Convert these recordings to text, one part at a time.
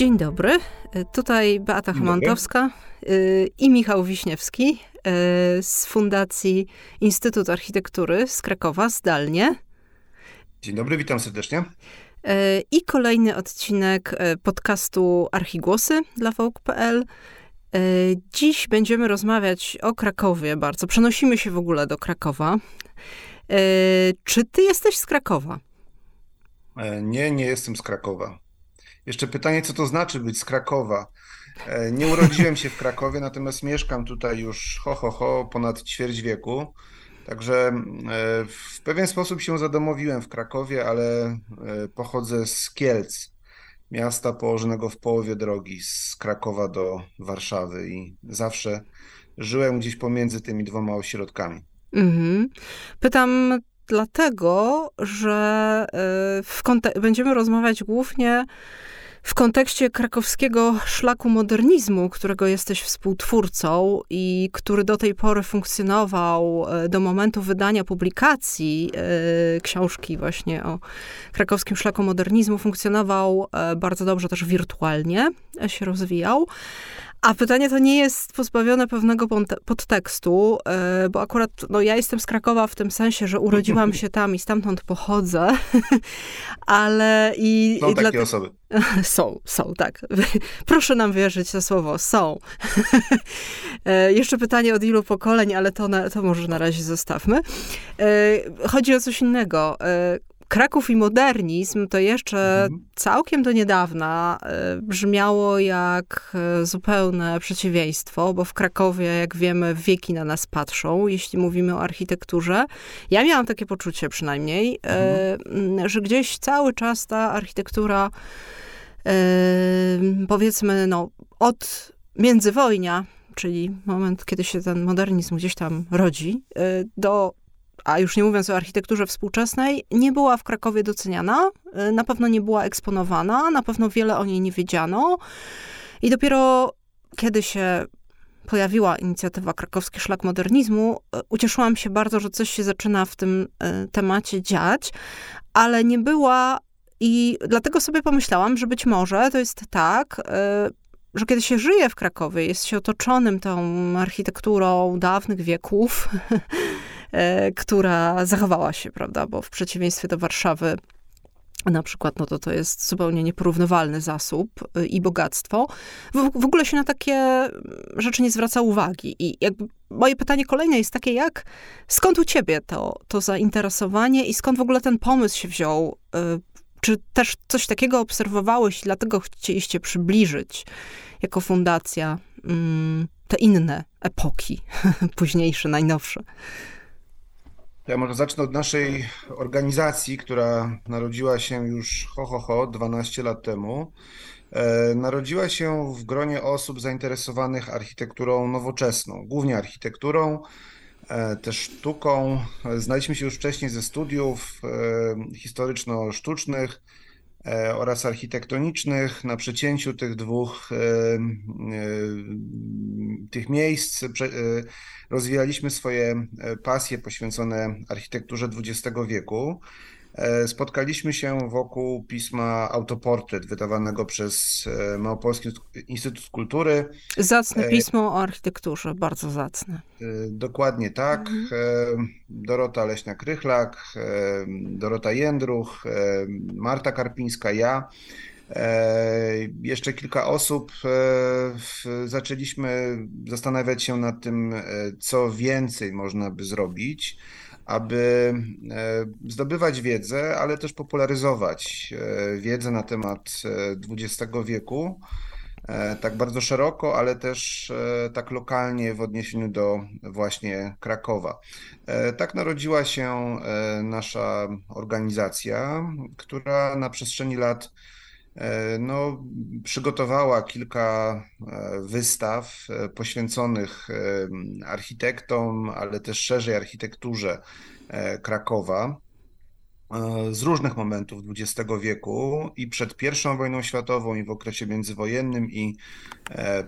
Dzień dobry. Tutaj Beata Hamantowska y, i Michał Wiśniewski y, z Fundacji Instytut Architektury z Krakowa, zdalnie. Dzień dobry, witam serdecznie. I kolejny odcinek podcastu Archigłosy dla Folk.pl. Dziś będziemy rozmawiać o Krakowie bardzo. Przenosimy się w ogóle do Krakowa. Czy ty jesteś z Krakowa? E, nie, nie jestem z Krakowa. Jeszcze pytanie, co to znaczy być z Krakowa? E, nie urodziłem się w Krakowie, natomiast mieszkam tutaj już ho, ho, ho ponad ćwierć wieku. Także e, w pewien sposób się zadomowiłem w Krakowie, ale pochodzę z Kielc, miasta położonego w połowie drogi z Krakowa do Warszawy i zawsze żyłem gdzieś pomiędzy tymi dwoma ośrodkami. Mhm. Pytam dlatego, że y, będziemy rozmawiać głównie w kontekście krakowskiego szlaku modernizmu, którego jesteś współtwórcą i który do tej pory funkcjonował y, do momentu wydania publikacji y, książki właśnie o krakowskim szlaku modernizmu, funkcjonował bardzo dobrze też wirtualnie, się rozwijał. A pytanie to nie jest pozbawione pewnego podtekstu, e, bo akurat no, ja jestem z Krakowa w tym sensie, że urodziłam się tam i stamtąd pochodzę, ale i... Są i takie dla... osoby. Są, są, tak. Proszę nam wierzyć to słowo, są. E, jeszcze pytanie od ilu pokoleń, ale to, na, to może na razie zostawmy. E, chodzi o coś innego. Kraków i modernizm to jeszcze mhm. całkiem do niedawna e, brzmiało jak e, zupełne przeciwieństwo, bo w Krakowie, jak wiemy, wieki na nas patrzą, jeśli mówimy o architekturze. Ja miałam takie poczucie przynajmniej, e, mhm. że gdzieś cały czas ta architektura, powiedzmy, no, od międzywojnia, czyli moment, kiedy się ten modernizm gdzieś tam rodzi, do a już nie mówiąc o architekturze współczesnej, nie była w Krakowie doceniana, y, na pewno nie była eksponowana, na pewno wiele o niej nie wiedziano. I dopiero kiedy się pojawiła inicjatywa Krakowski Szlak Modernizmu, y, ucieszyłam się bardzo, że coś się zaczyna w tym y, temacie dziać, ale nie była i dlatego sobie pomyślałam, że być może to jest tak, że kiedy się żyje w Krakowie, jest się otoczonym tą architekturą dawnych wieków, która zachowała się, prawda, bo w przeciwieństwie do Warszawy na przykład, no to to jest zupełnie nieporównywalny zasób y, i bogactwo. W, w, ogóle się na takie rzeczy nie zwraca uwagi. I jakby moje pytanie kolejne jest takie, jak, skąd u ciebie to, to zainteresowanie i skąd w ogóle ten pomysł się wziął? Y, czy też coś takiego obserwowałeś i dlatego chcieliście przybliżyć jako fundacja mm, te inne epoki, późniejsze, najnowsze? Ja może zacznę od naszej organizacji, która narodziła się już ho, ho, ho 12 lat temu. E, narodziła się w gronie osób zainteresowanych architekturą nowoczesną, głównie architekturą, e, też sztuką. Znaliśmy się już wcześniej ze studiów e, historyczno-sztucznych oraz architektonicznych. Na przecięciu tych dwóch tych miejsc rozwijaliśmy swoje e, pasje poświęcone architekturze XX wieku. E, spotkaliśmy się wokół pisma Autoportret, wydawanego przez e, Małopolski Instytut Kultury. Zacne pismo o architekturze, bardzo zacne. Dokładnie tak. Mhm. Dorota Leśna-Krychlak, Dorota Jędruch, Marta Karpińska, ja. E, jeszcze kilka osób e, zaczęliśmy zastanawiać się nad tym, e, co więcej można by zrobić, aby zdobywać wiedzę, ale też popularyzować wiedzę na temat XX wieku. Tak bardzo szeroko, ale też tak lokalnie w odniesieniu do właśnie Krakowa. Tak narodziła się nasza organizacja, która na przestrzeni lat no, przygotowała kilka e, wystaw e, poświęconych architektom, ale też szerzej architekturze Krakowa z różnych momentów XX wieku i przed I wojną światową, i w okresie międzywojennym, i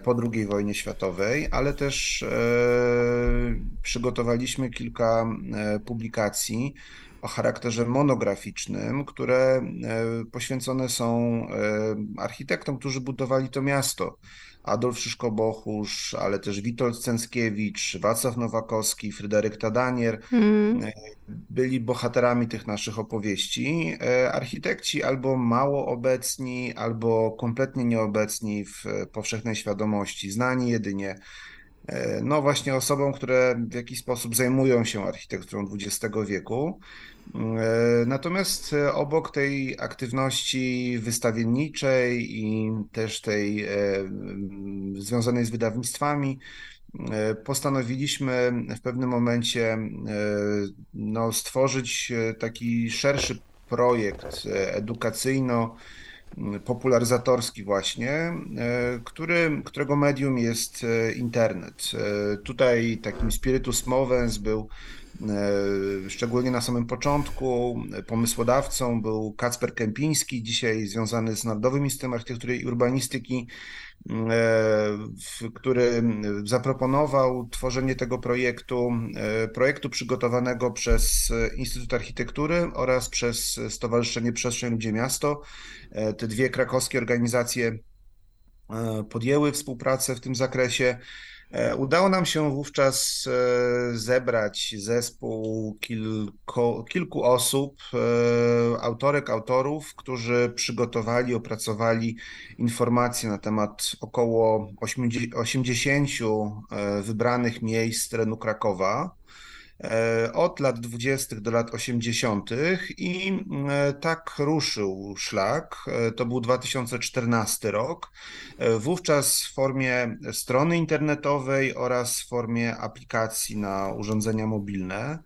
po II wojnie światowej, ale też przygotowaliśmy kilka publikacji o charakterze monograficznym, które poświęcone są architektom, którzy budowali to miasto. Adolf Szyszko-Bochusz, ale też Witold Cęckiewicz, Wacław Nowakowski, Fryderyk Tadanier mm. byli bohaterami tych naszych opowieści. E, architekci albo mało obecni, albo kompletnie nieobecni w powszechnej świadomości, znani jedynie e, no właśnie osobom, które w jakiś sposób zajmują się architekturą XX wieku. E, natomiast e, obok tej aktywności wystawienniczej i też tej e, związanej z wydawnictwami, postanowiliśmy w pewnym momencie no, stworzyć taki szerszy projekt edukacyjno popularyzatorski właśnie, który, którego medium jest internet. Tutaj takim spiritus movens był szczególnie na samym początku. Pomysłodawcą był Kacper Kępiński, dzisiaj związany z Narodowym Instytutem Architektury i Urbanistyki, e, który zaproponował tworzenie tego projektu, e, projektu przygotowanego przez Instytut Architektury oraz przez Stowarzyszenie Przestrzeń Ludzie Miasto. Te dwie krakowskie organizacje podjęły współpracę w tym zakresie. E, udało nam się wówczas e, zebrać zespół kilku, kilku osób, e, autorek, autorów, którzy przygotowali, opracowali informacje na temat około 80 wybranych miejsc terenu Krakowa. E, od lat 20. do lat 80. i e, tak ruszył szlak. E, to był 2014 rok. Wówczas w formie strony internetowej oraz w formie aplikacji na urządzenia mobilne.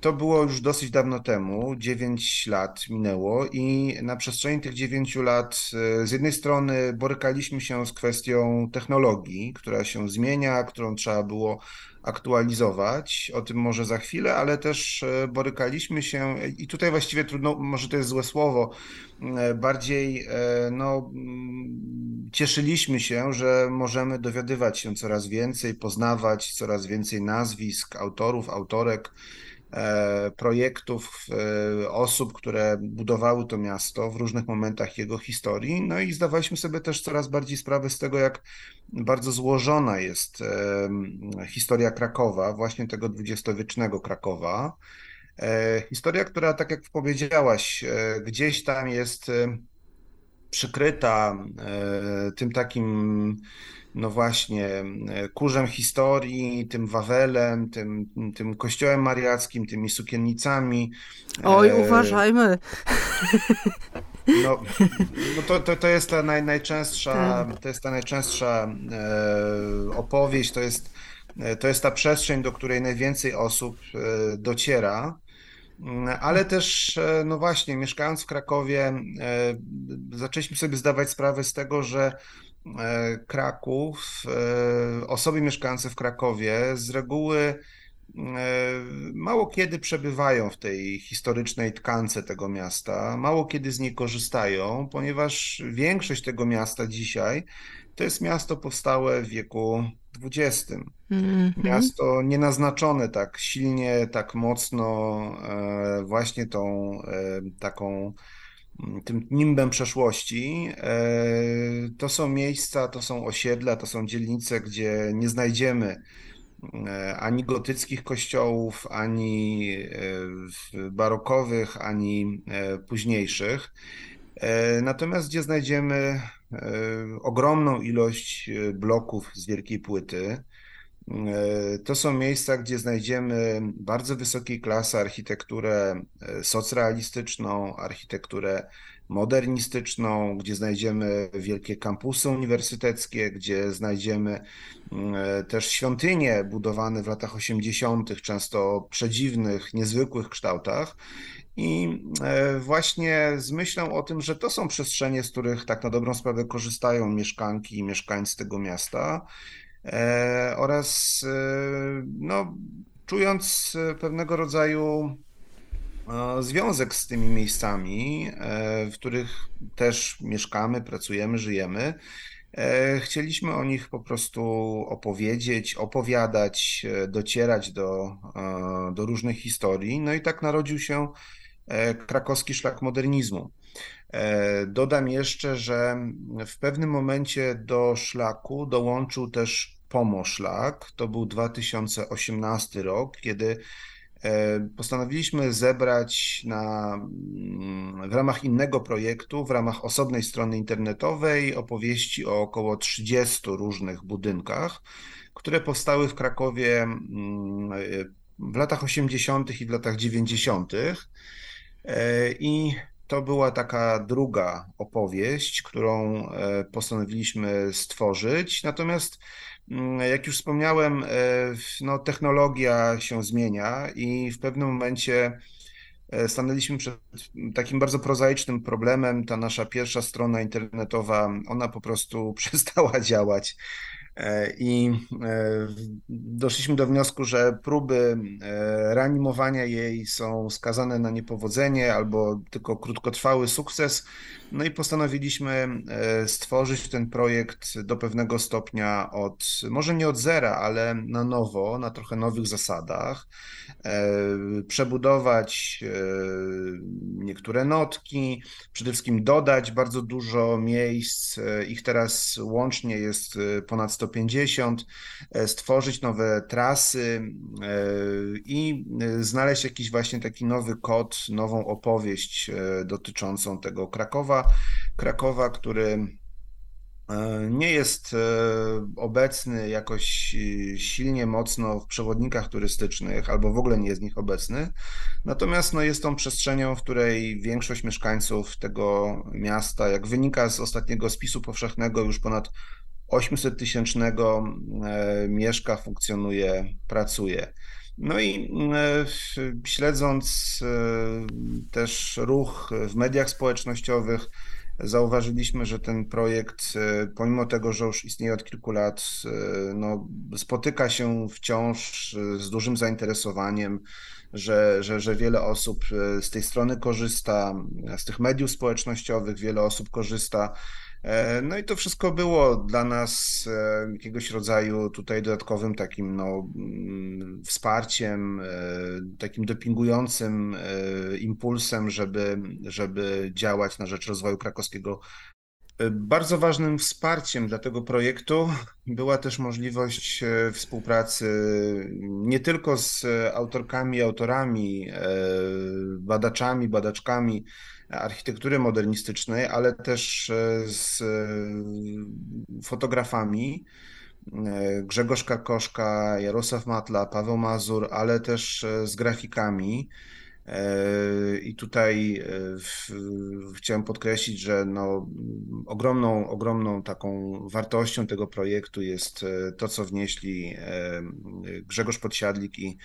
To było już dosyć dawno temu, 9 lat minęło, i na przestrzeni tych 9 lat z jednej strony borykaliśmy się z kwestią technologii, która się zmienia, którą trzeba było aktualizować. O tym może za chwilę, ale też e, borykaliśmy się i tutaj właściwie trudno, może to jest złe słowo, e, bardziej e, no, mm, cieszyliśmy się, że możemy dowiadywać się coraz więcej, poznawać coraz więcej nazwisk, autorów, autorek projektów, osób, które budowały to miasto w różnych momentach jego historii. No i zdawaliśmy sobie też coraz bardziej sprawę z tego, jak bardzo złożona jest historia Krakowa, właśnie tego dwudziestowiecznego Krakowa. E, historia, która, tak jak powiedziałaś, e, gdzieś tam jest e, przykryta tym takim, no właśnie, kurzem historii, tym Wawelem, tym, tym kościołem mariackim, tymi sukiennicami. Oj, uważajmy. No, no to, to, to jest ta naj, najczęstsza, tak. to jest ta najczęstsza e, opowieść, to jest, e, to jest ta przestrzeń, do której najwięcej osób e, dociera. Ale też, e, no właśnie, mieszkając w Krakowie, e, zaczęliśmy sobie zdawać sprawę z tego, że e, Kraków, osoby mieszkające w Krakowie z reguły E, mało kiedy przebywają w tej historycznej tkance tego miasta, mało kiedy z niej korzystają, ponieważ większość tego miasta dzisiaj to jest miasto powstałe w wieku XX. Mm -hmm. Miasto nienaznaczone tak silnie, tak mocno e, właśnie tą e, taką tym nimbem przeszłości. To są miejsca, to są osiedla, to są dzielnice, gdzie nie znajdziemy E, ani gotyckich kościołów, ani e, barokowych, ani e, późniejszych. Natomiast gdzie znajdziemy ogromną ilość bloków z wielkiej płyty, to są miejsca, gdzie znajdziemy bardzo wysokiej klasy architekturę socrealistyczną, architekturę modernistyczną, gdzie znajdziemy wielkie kampusy uniwersyteckie, gdzie znajdziemy mm, też świątynie budowane w latach 80., często przedziwnych, niezwykłych kształtach. I e, właśnie z myślą o tym, że to są przestrzenie, z których tak na dobrą sprawę korzystają mieszkanki i mieszkańcy tego miasta, e, oraz e, no, czując pewnego rodzaju związek z tymi miejscami, e, w których też mieszkamy, pracujemy, żyjemy. Chcieliśmy o nich po prostu opowiedzieć, opowiadać, docierać do, do różnych historii. No i tak narodził się krakowski szlak modernizmu. Dodam jeszcze, że w pewnym momencie do szlaku dołączył też Pomoszlak. To był 2018 rok, kiedy e, postanowiliśmy zebrać na, mm, w ramach innego projektu, w ramach osobnej strony internetowej opowieści o około 30 różnych budynkach, które powstały w Krakowie mm, w latach 80. i w latach 90. E, I to była taka druga opowieść, którą e, postanowiliśmy stworzyć. Natomiast jak już wspomniałem, e, no, technologia się zmienia i w pewnym momencie e, stanęliśmy przed takim bardzo prozaicznym problemem. Ta nasza pierwsza strona internetowa, ona po prostu przestała działać. E, I doszliśmy do wniosku, że próby reanimowania jej są skazane na niepowodzenie albo tylko krótkotrwały sukces. No i postanowiliśmy e, stworzyć ten projekt do pewnego stopnia od, może nie od zera, ale na nowo, na trochę nowych zasadach. E, przebudować e, niektóre notki, przede wszystkim dodać bardzo dużo miejsc, ich teraz łącznie jest ponad 150, stworzyć nowe trasy i znaleźć jakiś właśnie taki nowy kod, nową opowieść dotyczącą tego Krakowa Krakowa, Krakowa, który e, nie jest e, obecny jakoś e, silnie mocno w przewodnikach turystycznych, albo w ogóle nie jest w nich obecny. Natomiast no, jest tą przestrzenią, w której większość mieszkańców tego miasta, jak wynika z ostatniego spisu powszechnego, już ponad 800 tysięcznego mieszka, funkcjonuje, pracuje. No i e, śledząc e, też ruch w mediach społecznościowych, zauważyliśmy, że ten projekt, e, pomimo tego, że już istnieje od kilku lat, no, spotyka się wciąż z dużym zainteresowaniem, że, że, że wiele osób z tej strony korzysta, z tych mediów społecznościowych, wiele osób korzysta no i to wszystko było dla nas e, jakiegoś rodzaju tutaj dodatkowym takim no, mm, wsparciem, e, takim dopingującym impulsem, żeby, żeby działać na rzecz rozwoju krakowskiego. Bardzo ważnym wsparciem dla tego projektu była też możliwość współpracy nie tylko z autorkami, autorami, badaczami, badaczkami architektury modernistycznej, ale też e, z e, fotografami. E, Grzegorz Karkoszka, Jarosław Matla, Paweł Mazur, ale też z grafikami. I tutaj w, chciałem podkreślić, że no, ogromną, ogromną taką wartością tego projektu jest to, co wnieśli Grzegorz Podsiadlik i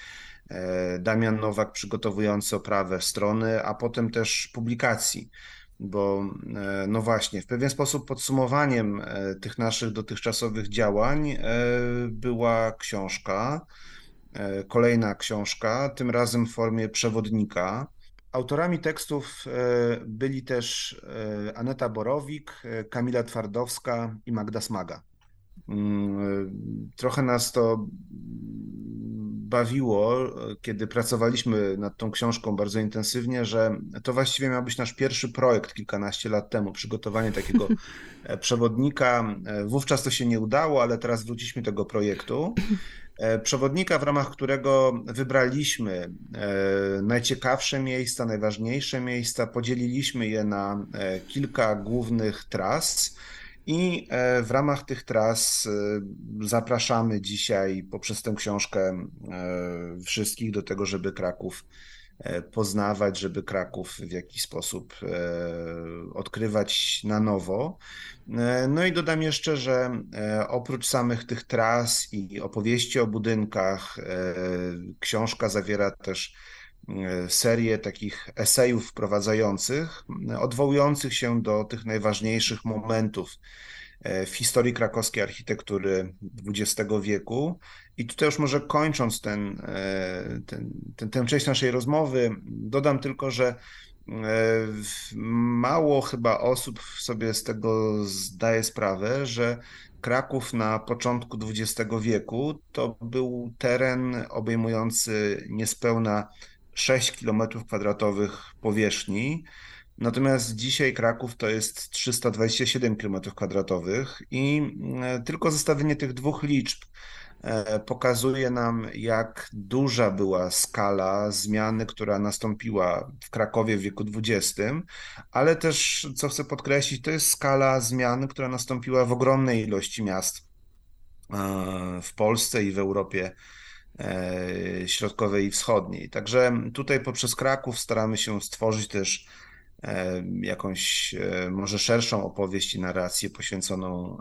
E, Damian Nowak przygotowujący oprawę strony, a potem też publikacji. Bo e, no właśnie, w pewien sposób podsumowaniem e, tych naszych dotychczasowych działań była książka, kolejna książka, tym razem w formie przewodnika. Autorami tekstów byli też Aneta Borowik, Kamila Twardowska i Magda Smaga. Mm, trochę nas to bawiło, kiedy pracowaliśmy nad tą książką bardzo intensywnie, że to właściwie miał być nasz pierwszy projekt kilkanaście lat temu, przygotowanie takiego e, przewodnika. E, wówczas to się nie udało, ale teraz wróciliśmy tego projektu. E, przewodnika, w ramach którego wybraliśmy najciekawsze miejsca, najważniejsze miejsca, podzieliliśmy je na kilka głównych tras i e, w ramach tych tras e, zapraszamy dzisiaj poprzez tę książkę e, wszystkich do tego, żeby Kraków poznawać, żeby Kraków w jakiś sposób odkrywać na nowo. No i dodam jeszcze, że oprócz samych tych tras i opowieści o budynkach, książka zawiera też E, serię takich esejów wprowadzających, odwołujących się do tych najważniejszych momentów e, w historii krakowskiej architektury XX wieku. I tutaj już może kończąc ten, e, ten, ten, tę część naszej rozmowy, dodam tylko, że mało chyba osób sobie z tego zdaje sprawę, że Kraków na początku XX wieku to był teren obejmujący niespełna 6 km kwadratowych powierzchni. Natomiast dzisiaj Kraków to jest 327 km kwadratowych i e, tylko zestawienie tych dwóch liczb e, pokazuje nam, jak duża była skala zmiany, która nastąpiła w Krakowie w wieku XX, ale też, co chcę podkreślić, to jest skala zmiany, która nastąpiła w ogromnej ilości miast e, w Polsce i w Europie środkowej i wschodniej. Także tutaj poprzez Kraków staramy się stworzyć też E, jakąś może szerszą opowieść i narrację poświęconą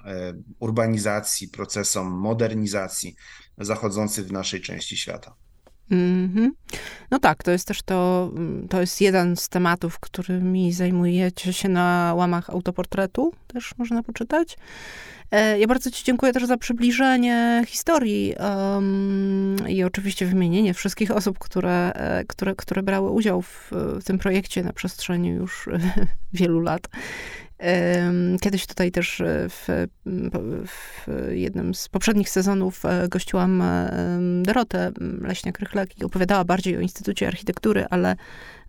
urbanizacji, procesom modernizacji zachodzących w naszej części świata. Mm -hmm. No tak, to jest też to, to jest jeden z tematów, którymi zajmujecie się na łamach autoportretu, też można poczytać. E, ja bardzo Ci dziękuję też za przybliżenie historii um, i oczywiście wymienienie wszystkich osób, które, e, które, które brały udział w, w tym projekcie na przestrzeni już wielu lat. Kiedyś tutaj też w, w, jednym z poprzednich sezonów e, gościłam Dorotę Leśniak-Rychlek i opowiadała bardziej o Instytucie Architektury, ale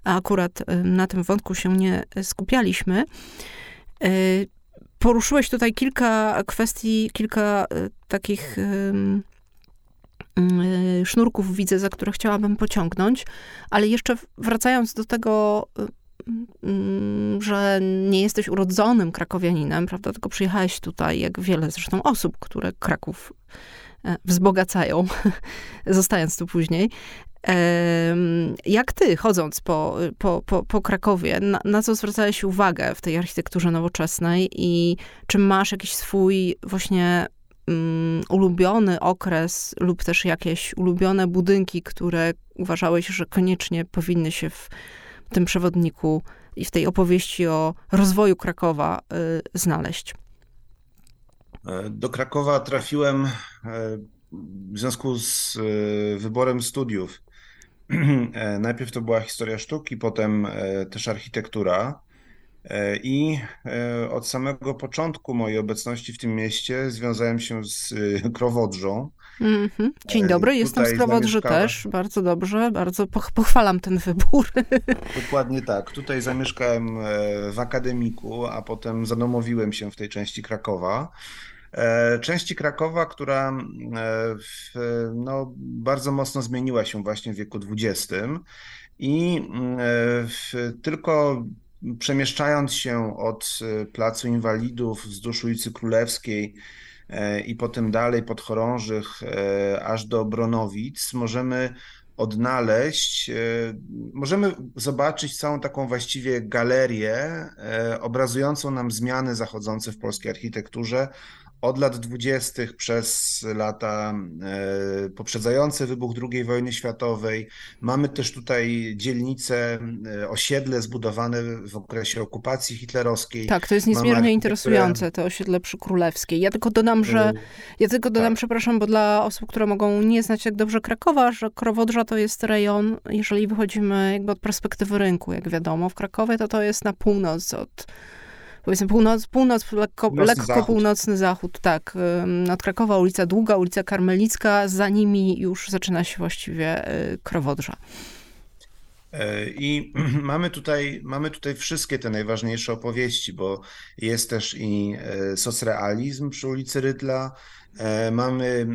akurat na tym wątku się nie skupialiśmy. Poruszyłeś tutaj kilka kwestii, kilka e, takich e, sznurków widzę, za które chciałabym pociągnąć, ale jeszcze wracając do tego, że nie jesteś urodzonym krakowianinem, prawda, tylko przyjechałeś tutaj, jak wiele zresztą osób, które Kraków e, wzbogacają, zostając tu później. Jak ty, chodząc po, po, po, po Krakowie, na, na, co zwracałeś uwagę w tej architekturze nowoczesnej i czy masz jakiś swój właśnie um, ulubiony okres lub też jakieś ulubione budynki, które uważałeś, że koniecznie powinny się w tym przewodniku i w tej opowieści o rozwoju Krakowa y, znaleźć? E, do Krakowa trafiłem e, w związku z e, wyborem studiów. Najpierw to była historia sztuki, potem też architektura. I od samego początku mojej obecności w tym mieście związałem się z Krowodrzą. Mm -hmm. Dzień dobry, jestem z Krowodrzy też. Bardzo dobrze, bardzo pochwalam ten wybór. Dokładnie tak. Tutaj zamieszkałem w akademiku, a potem zadomowiłem się w tej części Krakowa. E, części Krakowa, która e, w, no, bardzo mocno zmieniła się właśnie w wieku XX i e, w, tylko przemieszczając się od Placu Inwalidów wzdłuż ulicy Królewskiej i potem dalej pod Chorążych aż do Bronowic. Możemy odnaleźć, możemy zobaczyć całą taką właściwie galerię obrazującą nam zmiany zachodzące w polskiej architekturze od lat dwudziestych przez lata e, poprzedzające wybuch II wojny światowej. Mamy też tutaj dzielnice, e, osiedle zbudowane w okresie okupacji hitlerowskiej. Tak, to jest niezmiernie interesujące, to osiedle przy Królewskiej. Ja tylko dodam, że, e, ja tylko dodam, tak. przepraszam, bo dla osób, które mogą nie znać tak dobrze Krakowa, że Krowodrza to jest rejon, jeżeli wychodzimy jakby od perspektywy rynku, jak wiadomo, w Krakowie to to jest na północ od powiedzmy północ, północ lekko, lekko zachód. północny zachód, tak. Od Krakowa ulica Długa, ulica Karmelicka, za nimi już zaczyna się właściwie y, Krowodrza. E, I mamy tutaj, mamy tutaj wszystkie te najważniejsze opowieści, bo jest też i e, socrealizm przy ulicy Rydla. E, mamy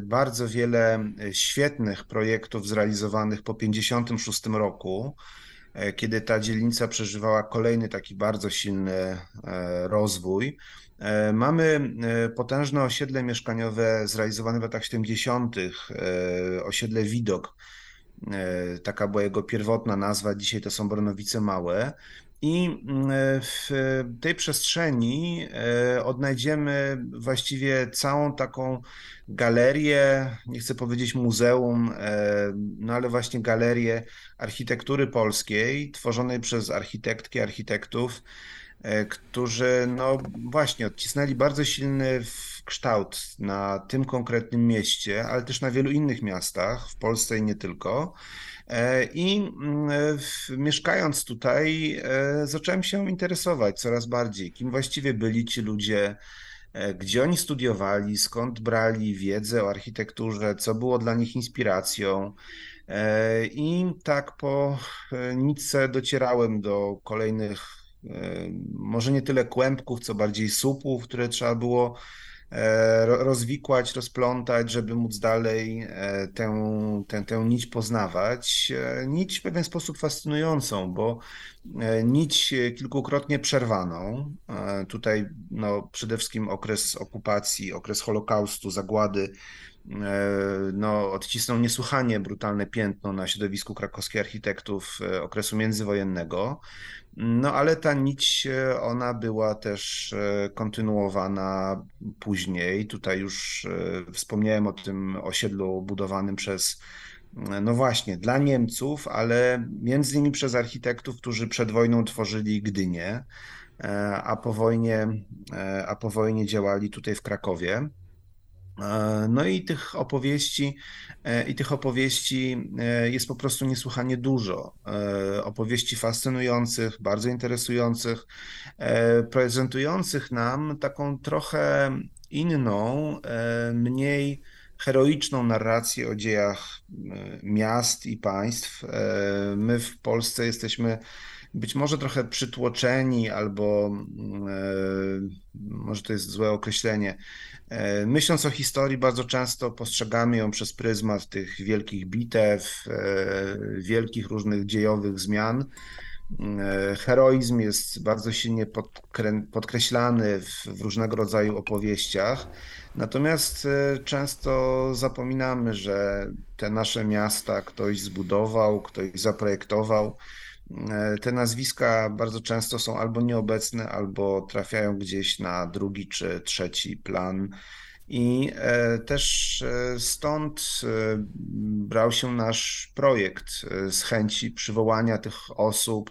bardzo wiele świetnych projektów zrealizowanych po 1956 roku. E, kiedy ta dzielnica przeżywała kolejny taki bardzo silny e, rozwój. E, mamy potężne osiedle mieszkaniowe zrealizowane w latach 70., osiedle Widok. Taka była jego pierwotna nazwa, dzisiaj to są Bronowice Małe. I w tej przestrzeni odnajdziemy właściwie całą taką galerię, nie chcę powiedzieć muzeum, e, no ale właśnie galerię architektury polskiej, tworzonej przez architektki, architektów, którzy no właśnie odcisnęli bardzo silny kształt na tym konkretnym mieście, ale też na wielu innych miastach w Polsce i nie tylko. E, I mm, mieszkając tutaj, e, zacząłem się interesować coraz bardziej, kim właściwie byli ci ludzie, e, gdzie oni studiowali, skąd brali wiedzę o architekturze, co było dla nich inspiracją. I tak po nitce docierałem do kolejnych, może nie tyle kłębków, co bardziej supów, które trzeba było rozwikłać, rozplątać, żeby móc dalej e, tę, tę, tę nić poznawać. E, nić w pewien sposób fascynującą, bo nić kilkukrotnie przerwaną. Tutaj no, przede wszystkim okres okupacji, okres Holokaustu, zagłady no, odcisnął niesłychanie brutalne piętno na środowisku krakowskich architektów okresu międzywojennego. No ale ta nić, e, ona była też e, kontynuowana później. Tutaj już e, wspomniałem o tym osiedlu budowanym przez, no właśnie, dla Niemców, ale między innymi przez architektów, którzy przed wojną tworzyli Gdynię, a po wojnie, a po wojnie działali tutaj w Krakowie. No i tych opowieści, i tych opowieści e, jest po prostu niesłychanie dużo. Opowieści fascynujących, bardzo interesujących, prezentujących nam taką trochę inną, mniej heroiczną narrację o dziejach miast i państw. My w Polsce jesteśmy być może trochę przytłoczeni, albo może to jest złe określenie, E, myśląc o historii, bardzo często postrzegamy ją przez pryzmat tych wielkich bitew, e, wielkich różnych dziejowych zmian. E, heroizm jest bardzo silnie podkreślany w różnego rodzaju opowieściach. Natomiast często zapominamy, że te nasze miasta ktoś zbudował, ktoś zaprojektował. E, te nazwiska bardzo często są albo nieobecne, albo trafiają gdzieś na drugi czy trzeci plan. I e, też e, stąd brał się nasz projekt z chęci przywołania tych osób,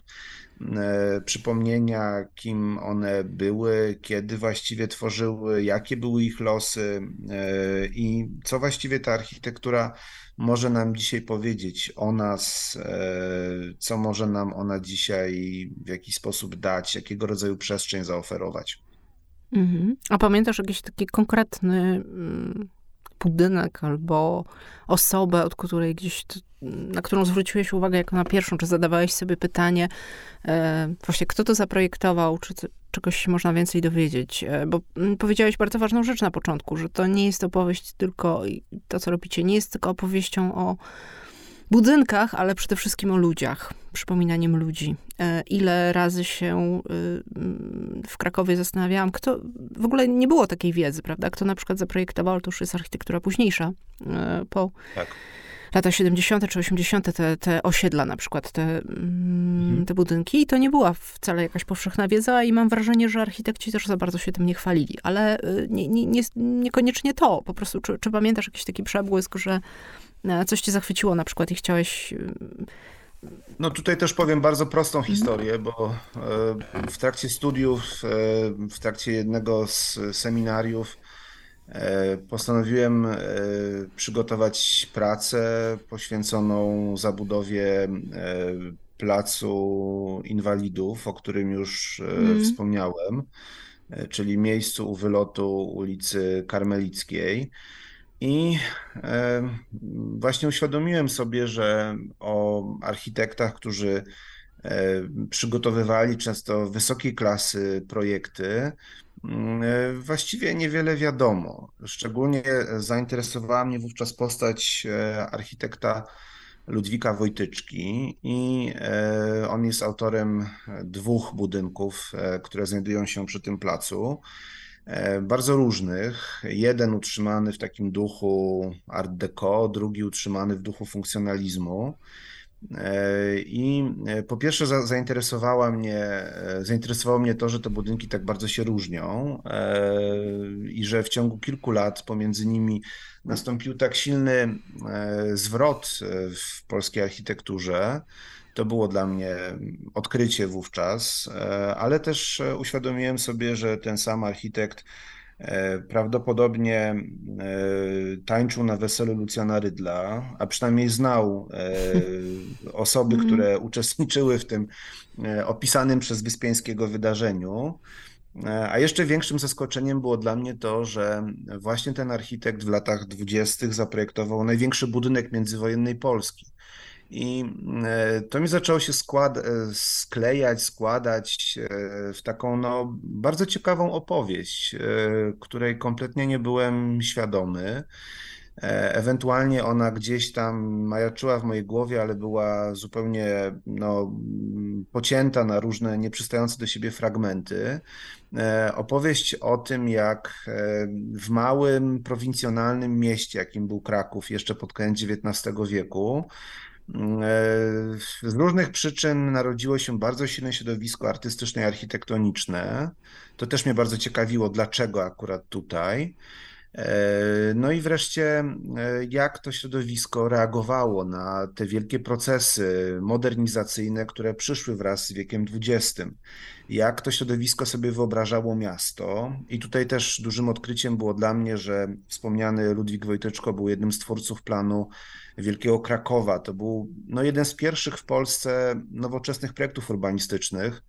przypomnienia, kim one były, kiedy właściwie tworzyły, jakie były ich losy i co właściwie ta architektura może nam dzisiaj powiedzieć o nas, e, co może nam ona dzisiaj w jakiś sposób dać, jakiego rodzaju przestrzeń zaoferować. Mhm. A pamiętasz jakiś taki konkretny mm, budynek albo osobę, od której gdzieś, na którą zwróciłeś uwagę jako na pierwszą, czy zadawałeś sobie pytanie, e, właśnie kto to zaprojektował, czy czegoś się można więcej dowiedzieć? E, bo mm, powiedziałeś bardzo ważną rzecz na początku, że to nie jest opowieść tylko, to co robicie, nie jest tylko opowieścią o budynkach, ale przede wszystkim o ludziach, przypominaniem ludzi. E, ile razy się y, w Krakowie zastanawiałam, kto, w ogóle nie było takiej wiedzy, prawda? Kto na przykład zaprojektował, to już jest architektura późniejsza, e, po tak. lata 70. czy 80. Te, te osiedla na przykład, te, mm, mhm. te budynki. I to nie była wcale jakaś powszechna wiedza i mam wrażenie, że architekci też za bardzo się tym nie chwalili. Ale y, nie, nie, nie, niekoniecznie to. Po prostu, czy, czy pamiętasz jakiś taki przebłysk, że Coś cię zachwyciło na przykład i chciałeś... Y, no tutaj też powiem bardzo prostą mhm. historię, bo e, w trakcie studiów, e, w trakcie jednego z seminariów e, postanowiłem przygotować pracę poświęconą zabudowie placu inwalidów, o którym już mm. wspomniałem, czyli miejscu u wylotu ulicy Karmelickiej. I właśnie uświadomiłem sobie, że o architektach, którzy e, przygotowywali często wysokiej klasy projekty, mm, e, właściwie niewiele wiadomo. Szczególnie zainteresowała mnie wówczas postać e, architekta Ludwika Wojtyczki i on jest autorem dwóch budynków, które znajdują się przy tym placu. E, bardzo różnych. Jeden utrzymany w takim duchu art deco, drugi utrzymany w duchu funkcjonalizmu. E, I e, po pierwsze zainteresowała mnie, zainteresowało mnie to, że te budynki tak bardzo się różnią i że w ciągu kilku lat pomiędzy nimi nastąpił tak silny zwrot w polskiej architekturze, To było dla mnie odkrycie wówczas, ale też uświadomiłem sobie, że ten sam architekt E, prawdopodobnie e, tańczył na weselu Lucjana Rydla, a przynajmniej znał e, osoby, mhm. które uczestniczyły w tym opisanym przez Wyspiańskiego wydarzeniu. A jeszcze większym zaskoczeniem było dla mnie to, że właśnie ten architekt w latach dwudziestych zaprojektował największy budynek międzywojennej Polski. I e, to mi zaczęło się skład, e, sklejać, składać e, w taką no, bardzo ciekawą opowieść, której kompletnie nie byłem świadomy. Ewentualnie ona gdzieś tam majaczyła w mojej głowie, ale była zupełnie no, pocięta na różne nieprzystające do siebie fragmenty. Opowieść o tym, jak w małym, prowincjonalnym mieście, jakim był Kraków jeszcze pod koniec XIX wieku, z różnych przyczyn narodziło się bardzo silne środowisko artystyczne i architektoniczne. To też mnie bardzo ciekawiło, dlaczego akurat tutaj. No i wreszcie, jak to środowisko reagowało na te wielkie procesy modernizacyjne, które przyszły wraz z wiekiem XX. Jak to środowisko sobie wyobrażało miasto. I tutaj też dużym odkryciem było dla mnie, że wspomniany Ludwik Wojtyczko był jednym z twórców planu Wielkiego Krakowa. To był no, jeden z pierwszych w Polsce nowoczesnych projektów urbanistycznych.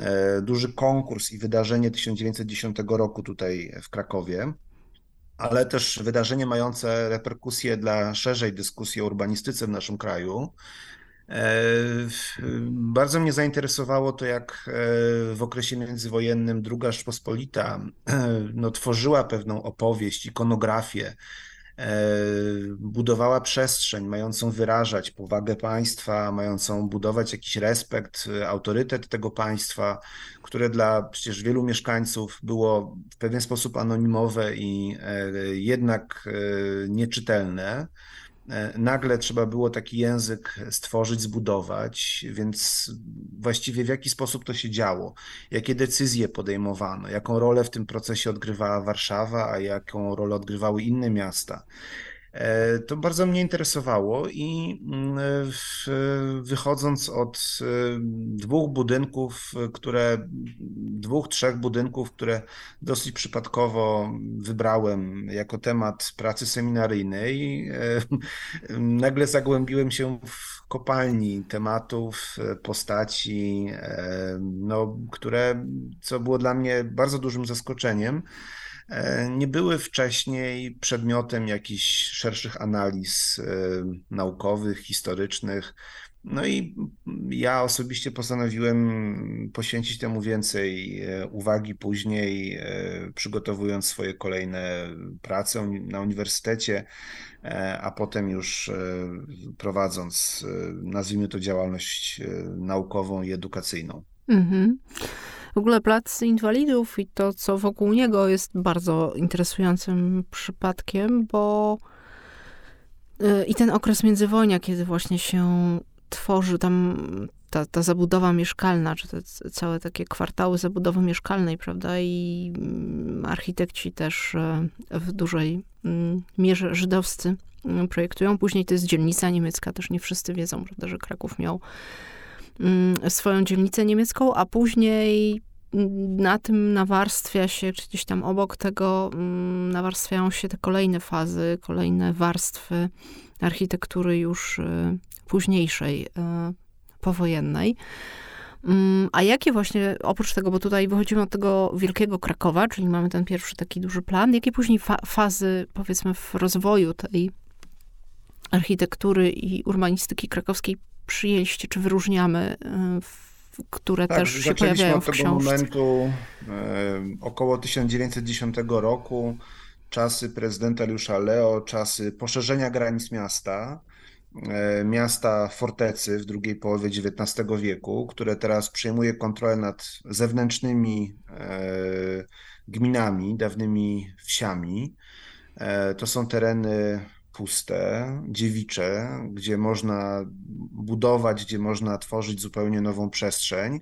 E, duży konkurs i wydarzenie 1910 roku tutaj w Krakowie, ale też wydarzenie mające reperkusje dla szerzej dyskusji o urbanistyce w naszym kraju. E, bardzo mnie zainteresowało to, jak e, w okresie międzywojennym druga Rzeczpospolita no, tworzyła pewną opowieść, ikonografię E, budowała przestrzeń mającą wyrażać powagę państwa, mającą budować jakiś respekt, e, autorytet tego państwa, które dla przecież wielu mieszkańców było w pewien sposób anonimowe i e, jednak nieczytelne. E, nagle trzeba było taki język stworzyć, zbudować, więc właściwie w jaki sposób to się działo, jakie decyzje podejmowano, jaką rolę w tym procesie odgrywała Warszawa, a jaką rolę odgrywały inne miasta. E, to bardzo mnie interesowało i mm, wychodząc od e, dwóch budynków, które, dwóch, trzech budynków, które dosyć przypadkowo wybrałem jako temat pracy seminaryjnej, e, nagle zagłębiłem się w kopalni tematów, postaci, no, które, co było dla mnie bardzo dużym zaskoczeniem, E, nie były wcześniej przedmiotem jakichś szerszych analiz e, naukowych, historycznych. No i ja osobiście postanowiłem poświęcić temu więcej e, uwagi później, przygotowując swoje kolejne prace na uniwersytecie, a potem już prowadząc, nazwijmy to, działalność naukową i edukacyjną. Mhm. W ogóle Plac Inwalidów i to, co wokół niego jest bardzo interesującym przypadkiem, bo y, i ten okres międzywojnia, kiedy właśnie się tworzy tam ta, ta zabudowa mieszkalna, czy te całe takie kwartały zabudowy mieszkalnej, prawda, i mm, architekci też y, w dużej mm, mierze żydowscy mm, projektują. Później to jest dzielnica niemiecka, też nie wszyscy wiedzą, prawda, że Kraków miał swoją dzielnicę niemiecką, a później na tym nawarstwia się, czy gdzieś tam obok tego mm, nawarstwiają się te kolejne fazy, kolejne warstwy architektury już y, późniejszej, y, powojennej. Mm, a jakie właśnie, oprócz tego, bo tutaj wychodzimy od tego wielkiego Krakowa, czyli mamy ten pierwszy taki duży plan, jakie później fa fazy, powiedzmy, w rozwoju tej architektury i urbanistyki krakowskiej przyjęliście, czy wyróżniamy, e, które tak, też się pojawiają w książce? od tego momentu e, około 1910 roku, czasy prezydenta Liusza Leo, czasy poszerzenia granic miasta, e, miasta fortecy w drugiej połowie XIX wieku, które teraz przejmuje kontrolę nad zewnętrznymi gminami, dawnymi wsiami. To są tereny puste, dziewicze, gdzie można budować, gdzie można tworzyć zupełnie nową przestrzeń.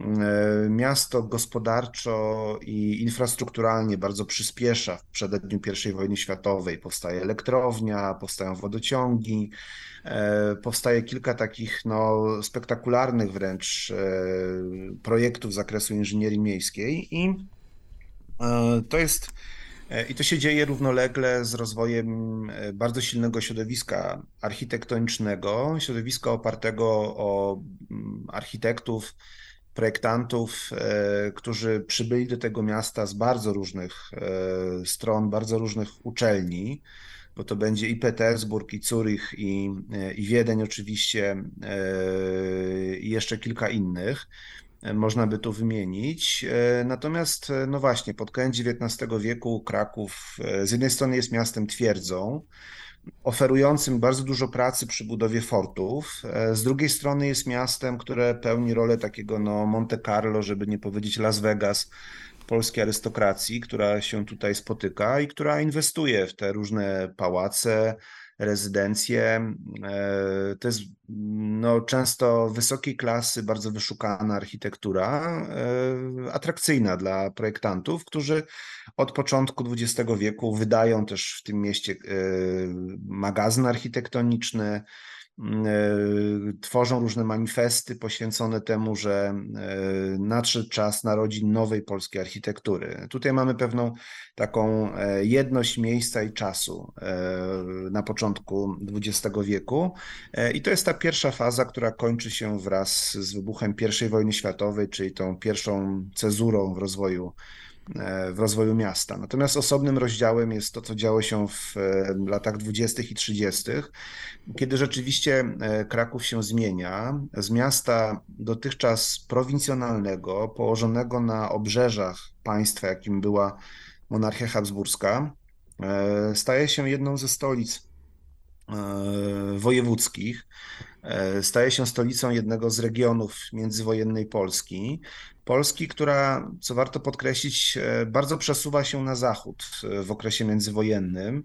E, miasto gospodarczo i infrastrukturalnie bardzo przyspiesza w przededniu I wojny światowej. Powstaje elektrownia, powstają wodociągi, e, powstaje kilka takich no, spektakularnych wręcz e, projektów z zakresu inżynierii miejskiej i to jest i to się dzieje równolegle z rozwojem bardzo silnego środowiska architektonicznego, środowiska opartego o mm, architektów, projektantów, e, którzy przybyli do tego miasta z bardzo różnych e, stron, bardzo różnych uczelni, bo to będzie i Petersburg, i Zurich, i, e, i Wiedeń oczywiście, i jeszcze kilka innych. Można by tu wymienić. Natomiast, no właśnie, pod koniec XIX wieku Kraków z jednej strony jest miastem twierdzą, oferującym bardzo dużo pracy przy budowie fortów. E, z drugiej strony jest miastem, które pełni rolę takiego no, Monte Carlo, żeby nie powiedzieć Las Vegas polskiej arystokracji, która się tutaj spotyka i która inwestuje w te różne pałace, rezydencje. E, to jest no, często wysokiej klasy, bardzo wyszukana architektura, e, atrakcyjna dla projektantów, którzy od początku XX wieku wydają też w tym mieście e, magazyn architektoniczny, tworzą różne manifesty poświęcone temu, że e, nadszedł czas narodzin nowej polskiej architektury. Tutaj mamy pewną taką e, jedność miejsca i czasu na początku XX wieku. I to jest ta pierwsza faza, która kończy się wraz z wybuchem I wojny światowej, czyli tą pierwszą cezurą w rozwoju w rozwoju miasta. Natomiast osobnym rozdziałem jest to, co działo się w latach 20. i 30., kiedy rzeczywiście e, Kraków się zmienia z miasta dotychczas prowincjonalnego, położonego na obrzeżach państwa, jakim była monarchia habsburska, e, staje się jedną ze stolic e, wojewódzkich. Staje się stolicą jednego z regionów międzywojennej Polski. Polski, która, co warto podkreślić, bardzo przesuwa się na zachód w okresie międzywojennym.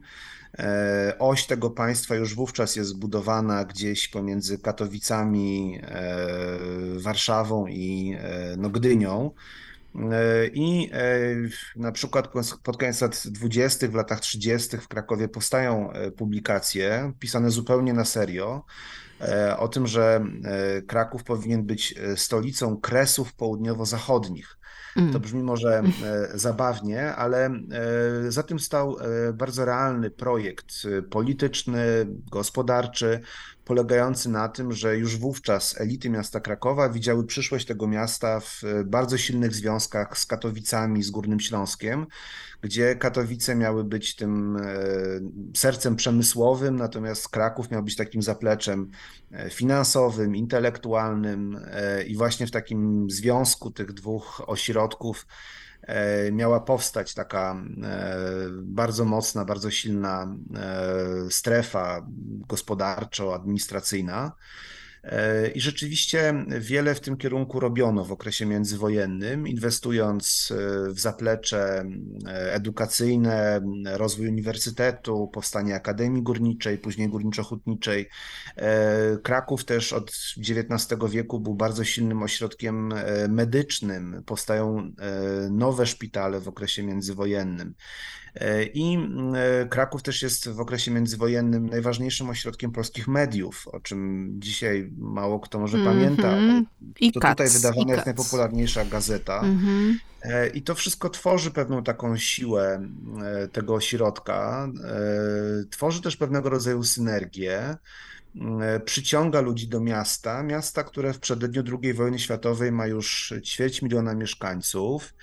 E, oś tego państwa już wówczas jest zbudowana gdzieś pomiędzy Katowicami, e, Warszawą i e, no, Gdynią. I na przykład pod koniec lat 20., w latach 30. w Krakowie powstają publikacje pisane zupełnie na serio o tym, że Kraków powinien być stolicą kresów południowo-zachodnich. To mm. brzmi może e, zabawnie, ale e, za tym stał e, bardzo realny projekt polityczny, gospodarczy, polegający na tym, że już wówczas elity miasta Krakowa widziały przyszłość tego miasta w bardzo silnych związkach z Katowicami, z Górnym Śląskiem, gdzie Katowice miały być tym e, sercem przemysłowym, natomiast Kraków miał być takim zapleczem e, finansowym, intelektualnym e, i właśnie w takim związku tych dwóch ośrodków miała powstać taka bardzo mocna, bardzo silna strefa gospodarczo-administracyjna. E, I rzeczywiście wiele w tym kierunku robiono w okresie międzywojennym, inwestując e, w zaplecze e, edukacyjne, rozwój uniwersytetu, powstanie Akademii Górniczej, później Górniczo-Hutniczej. Kraków też od XIX wieku był bardzo silnym ośrodkiem medycznym. Powstają nowe szpitale w okresie międzywojennym. E, I e, Kraków też jest w okresie międzywojennym najważniejszym ośrodkiem polskich mediów, o czym dzisiaj mało kto może mm -hmm. pamięta. I to tutaj wydawana jest najpopularniejsza gazeta. Mm -hmm. I to wszystko tworzy pewną taką siłę tego ośrodka, tworzy też pewnego rodzaju synergię przyciąga ludzi do miasta, miasta, które w przededniu II wojny światowej ma już ćwierć miliona mieszkańców.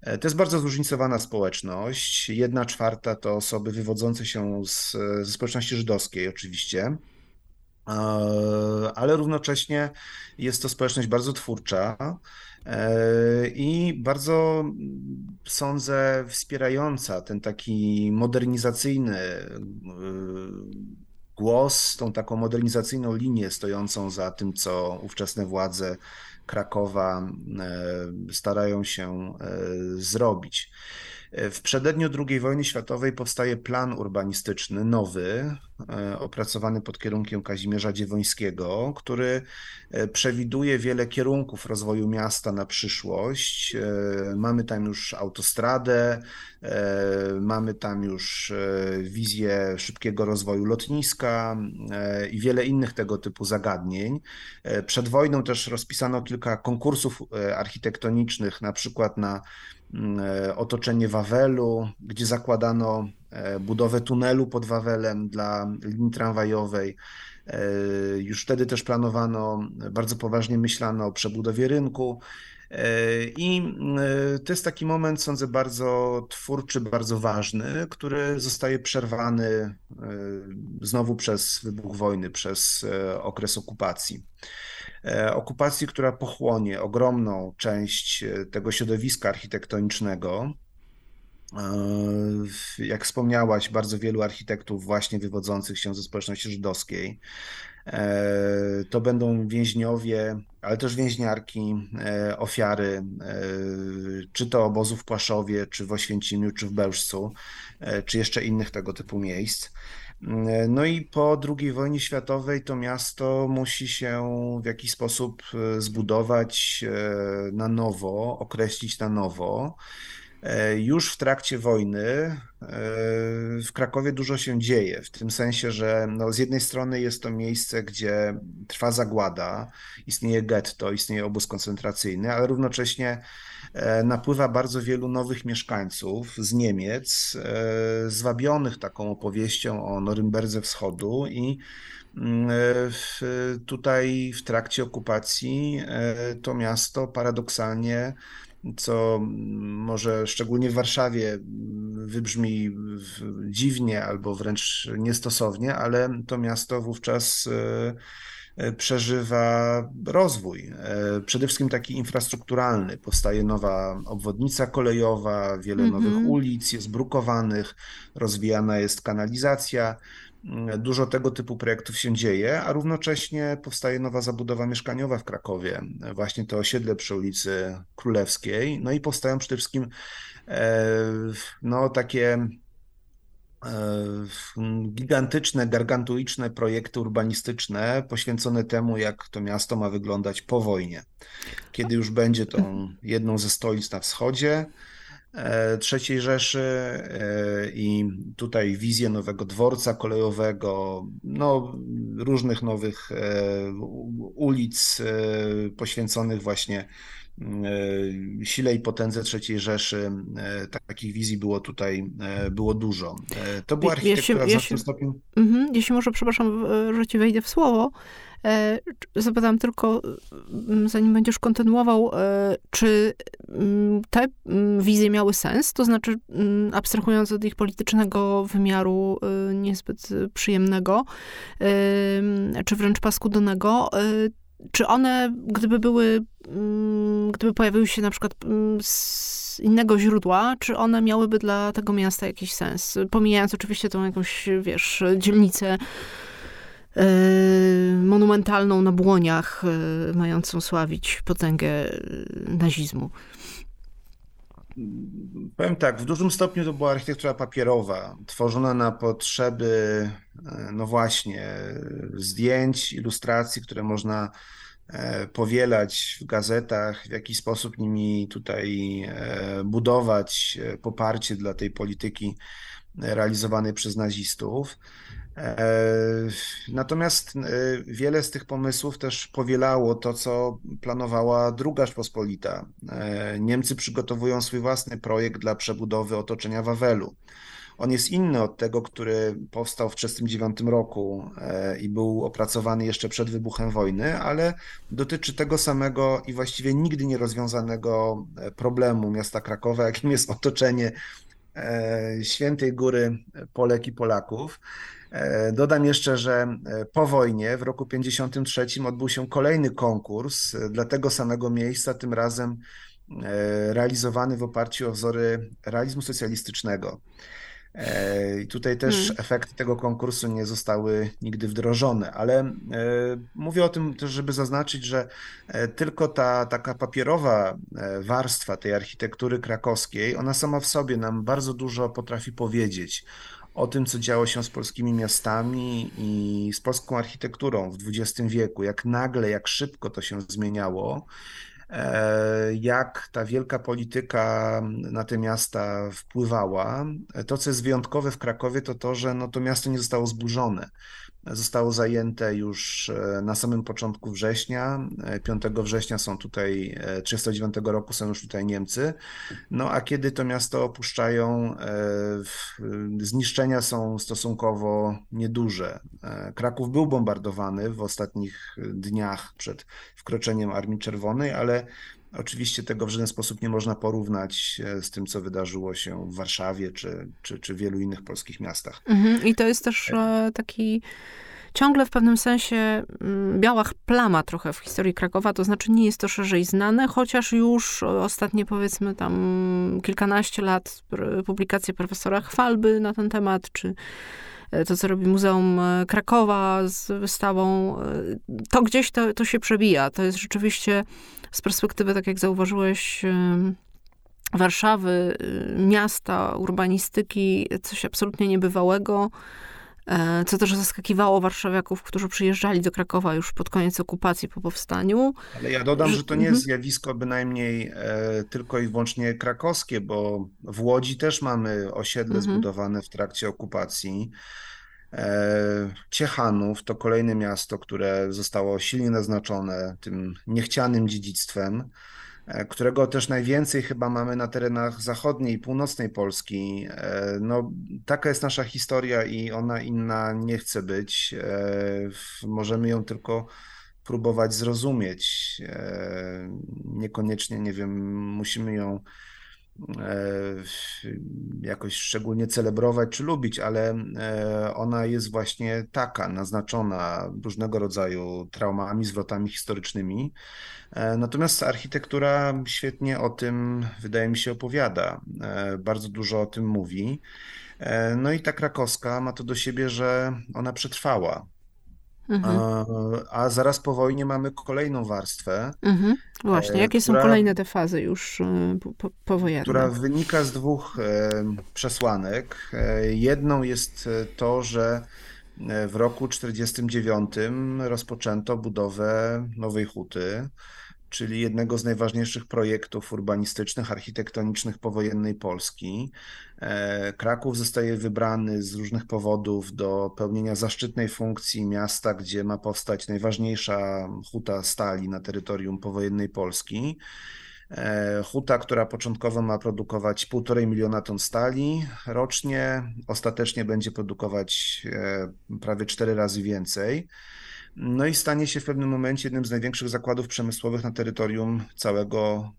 E, to jest bardzo zróżnicowana społeczność. Jedna czwarta to osoby wywodzące się z, ze społeczności żydowskiej, oczywiście, e, ale równocześnie jest to społeczność bardzo twórcza e, i bardzo, sądzę, wspierająca ten taki modernizacyjny głos, tą taką modernizacyjną linię stojącą za tym, co ówczesne władze Krakowa e, starają się e, zrobić. W przededniu II wojny światowej powstaje plan urbanistyczny nowy, e, opracowany pod kierunkiem Kazimierza Dziewońskiego, który e, przewiduje wiele kierunków rozwoju miasta na przyszłość. E, mamy tam już autostradę, mamy tam już wizję szybkiego rozwoju lotniska i wiele innych tego typu zagadnień. Przed wojną też rozpisano kilka konkursów architektonicznych, na przykład na otoczenie Wawelu, gdzie zakładano e, budowę tunelu pod Wawelem dla linii tramwajowej. E, już wtedy też planowano, bardzo poważnie myślano o przebudowie rynku. I to jest taki moment, sądzę, bardzo twórczy, bardzo ważny, który zostaje przerwany znowu przez wybuch wojny, przez okres okupacji. E, okupacji, która pochłonie ogromną część e, tego środowiska architektonicznego. E, jak wspomniałaś, bardzo wielu architektów właśnie wywodzących się ze społeczności żydowskiej. To będą więźniowie, ale też więźniarki, ofiary, czy to obozu w Płaszowie, czy w Oświęcimiu, czy w Bełżcu, czy jeszcze innych tego typu miejsc. No i po II wojnie światowej to miasto musi się w jakiś sposób e, zbudować e, na nowo, określić na nowo. E, już w trakcie wojny w Krakowie dużo się dzieje, w tym sensie, że no z jednej strony jest to miejsce, gdzie trwa zagłada, istnieje getto, istnieje obóz koncentracyjny, ale równocześnie napływa bardzo wielu nowych mieszkańców z Niemiec, e, zwabionych taką opowieścią o Norymberdze Wschodu i mm, e, tutaj w trakcie okupacji to miasto paradoksalnie, co może szczególnie w Warszawie wybrzmi dziwnie albo wręcz niestosownie, ale to miasto wówczas E, przeżywa rozwój, e, przede wszystkim taki infrastrukturalny. Powstaje nowa obwodnica kolejowa, wiele mm -hmm. nowych ulic jest brukowanych, rozwijana jest kanalizacja. Mm, dużo tego typu projektów się dzieje, a równocześnie powstaje nowa zabudowa mieszkaniowa w Krakowie, właśnie to osiedle przy ulicy Królewskiej. No i powstają przede wszystkim e, no, takie E, gigantyczne, gargantuiczne projekty urbanistyczne poświęcone temu, jak to miasto ma wyglądać po wojnie, kiedy już będzie tą jedną ze stolic na wschodzie e, III Rzeszy e, i tutaj wizję nowego dworca kolejowego, no, różnych nowych ulic poświęconych właśnie E, sile i potędze III Rzeszy. E, takich wizji było tutaj e, było dużo. To była architektura jeśli, w znacznym stopniu... Mhm, jeśli może, przepraszam, że ci wejdę w słowo, Zapytam tylko, zanim będziesz kontynuował, czy te wizje miały sens? To znaczy, abstrahując od ich politycznego wymiaru niezbyt przyjemnego, czy wręcz paskudnego, czy one, gdyby były, mm, gdyby pojawiły się na przykład mm, z innego źródła, czy one miałyby dla tego miasta jakiś sens? Pomijając oczywiście tą jakąś, wiesz, dzielnicę yy, monumentalną na błoniach, yy, mającą sławić potęgę nazizmu. Powiem tak, w dużym stopniu to była architektura papierowa, tworzona na potrzeby, e, no właśnie, zdjęć, ilustracji, które można e, powielać w gazetach, w jakiś sposób nimi tutaj e, budować poparcie dla tej polityki realizowanej przez nazistów. E, natomiast e, wiele z tych pomysłów też powielało to, co planowała druga Rzeczpospolita. E, Niemcy przygotowują swój własny projekt dla przebudowy otoczenia Wawelu. On jest inny od tego, który powstał w 1939 roku i był opracowany jeszcze przed wybuchem wojny, ale dotyczy tego samego i właściwie nigdy nie rozwiązanego problemu miasta Krakowa, jakim jest otoczenie Świętej Góry Polek i Polaków. E, dodam jeszcze, że e, po wojnie w roku 1953 odbył się kolejny konkurs e, dla tego samego miejsca, tym razem realizowany w oparciu o wzory realizmu socjalistycznego. I tutaj też hmm. efekty tego konkursu nie zostały nigdy wdrożone, ale mówię o tym też, żeby zaznaczyć, że tylko ta taka papierowa warstwa tej architektury krakowskiej, ona sama w sobie nam bardzo dużo potrafi powiedzieć o tym, co działo się z polskimi miastami i z polską architekturą w XX wieku, jak nagle, jak szybko to się zmieniało, e, jak ta wielka polityka na te miasta wpływała. To, co jest wyjątkowe w Krakowie, to to, że no, to miasto nie zostało zburzone zostało zajęte już e, na samym początku września. 5 e, września są tutaj, 39 e, roku są już tutaj Niemcy. No a kiedy to miasto opuszczają, zniszczenia są stosunkowo nieduże. Kraków był bombardowany w ostatnich dniach przed wkroczeniem Armii Czerwonej, ale Oczywiście tego w żaden sposób nie można porównać e, z tym, co wydarzyło się w Warszawie czy, czy, czy wielu innych polskich miastach. Mhm. I to jest też e, taki ciągle w pewnym sensie mm, biała plama trochę w historii Krakowa, to znaczy nie jest to szerzej znane, chociaż już ostatnie powiedzmy tam kilkanaście lat publikacje profesora Chwalby na ten temat, czy e, to, co robi Muzeum Krakowa z wystawą, to gdzieś to, to się przebija. To jest rzeczywiście z perspektywy, tak jak zauważyłeś, Warszawy, miasta, urbanistyki, coś absolutnie niebywałego, e, co też zaskakiwało warszawiaków, którzy przyjeżdżali do Krakowa już pod koniec okupacji po powstaniu. Ale ja dodam, że to nie jest mhm. zjawisko bynajmniej e, tylko i wyłącznie krakowskie, bo w Łodzi też mamy osiedle mhm. zbudowane w trakcie okupacji. E, Ciechanów to kolejne miasto, które zostało silnie naznaczone tym niechcianym dziedzictwem, e, którego też najwięcej chyba mamy na terenach zachodniej północnej Polski. E, no, taka jest nasza historia i ona inna nie chce być. Możemy ją tylko próbować zrozumieć. Niekoniecznie, nie wiem, musimy ją E, jakoś szczególnie celebrować czy lubić, ale e, ona jest właśnie taka, naznaczona różnego rodzaju traumami, zwrotami historycznymi. E, natomiast architektura świetnie o tym, wydaje mi się, opowiada. Bardzo dużo o tym mówi. No i ta krakowska ma to do siebie, że ona przetrwała. Mhm. A, a, zaraz po wojnie mamy kolejną warstwę. Mhm. Właśnie, e, jakie która, są kolejne te fazy już e, po, powojenne? Która wynika z dwóch e, przesłanek. Jedną jest to, że w roku 1949 rozpoczęto budowę Nowej Huty czyli jednego z najważniejszych projektów urbanistycznych, architektonicznych powojennej Polski. E, Kraków zostaje wybrany z różnych powodów do pełnienia zaszczytnej funkcji miasta, gdzie ma powstać najważniejsza huta stali na terytorium powojennej Polski. E, huta, która początkowo ma produkować 1,5 miliona ton stali rocznie, ostatecznie będzie produkować e, prawie 4 razy więcej. No i stanie się w pewnym momencie jednym z największych zakładów przemysłowych na terytorium całego,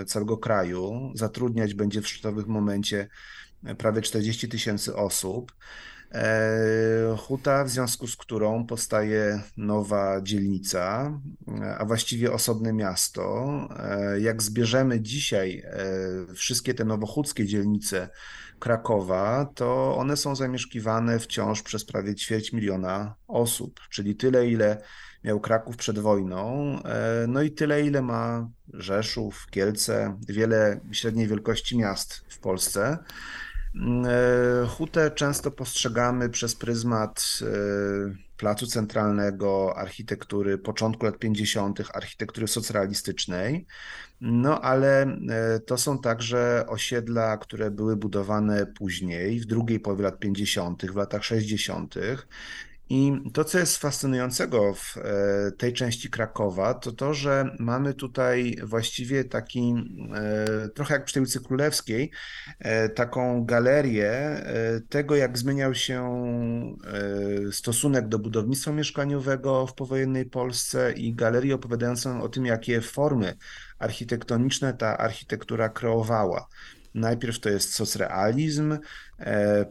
e, całego kraju. Zatrudniać będzie w szczytowym momencie prawie 40 tysięcy osób. E, huta, w związku z którą powstaje nowa dzielnica, a właściwie osobne miasto. E, jak zbierzemy dzisiaj wszystkie te nowochódzkie dzielnice Krakowa, to one są zamieszkiwane wciąż przez prawie ćwierć miliona osób, czyli tyle, ile miał Kraków przed wojną, e, no i tyle, ile ma Rzeszów, Kielce, wiele średniej wielkości miast w Polsce. E, hutę często postrzegamy przez pryzmat e, Placu Centralnego, architektury początku lat 50., architektury socrealistycznej. No ale e, to są także osiedla, które były budowane później, w drugiej połowie lat 50., w latach 60. I to, co jest fascynującego w e, tej części Krakowa, to to, że mamy tutaj właściwie taki, e, trochę jak przy tej ulicy Królewskiej, taką galerię tego, jak zmieniał się stosunek do budownictwa mieszkaniowego w powojennej Polsce i galerię opowiadającą o tym, jakie formy architektoniczne ta architektura kreowała. Najpierw to jest socrealizm, e,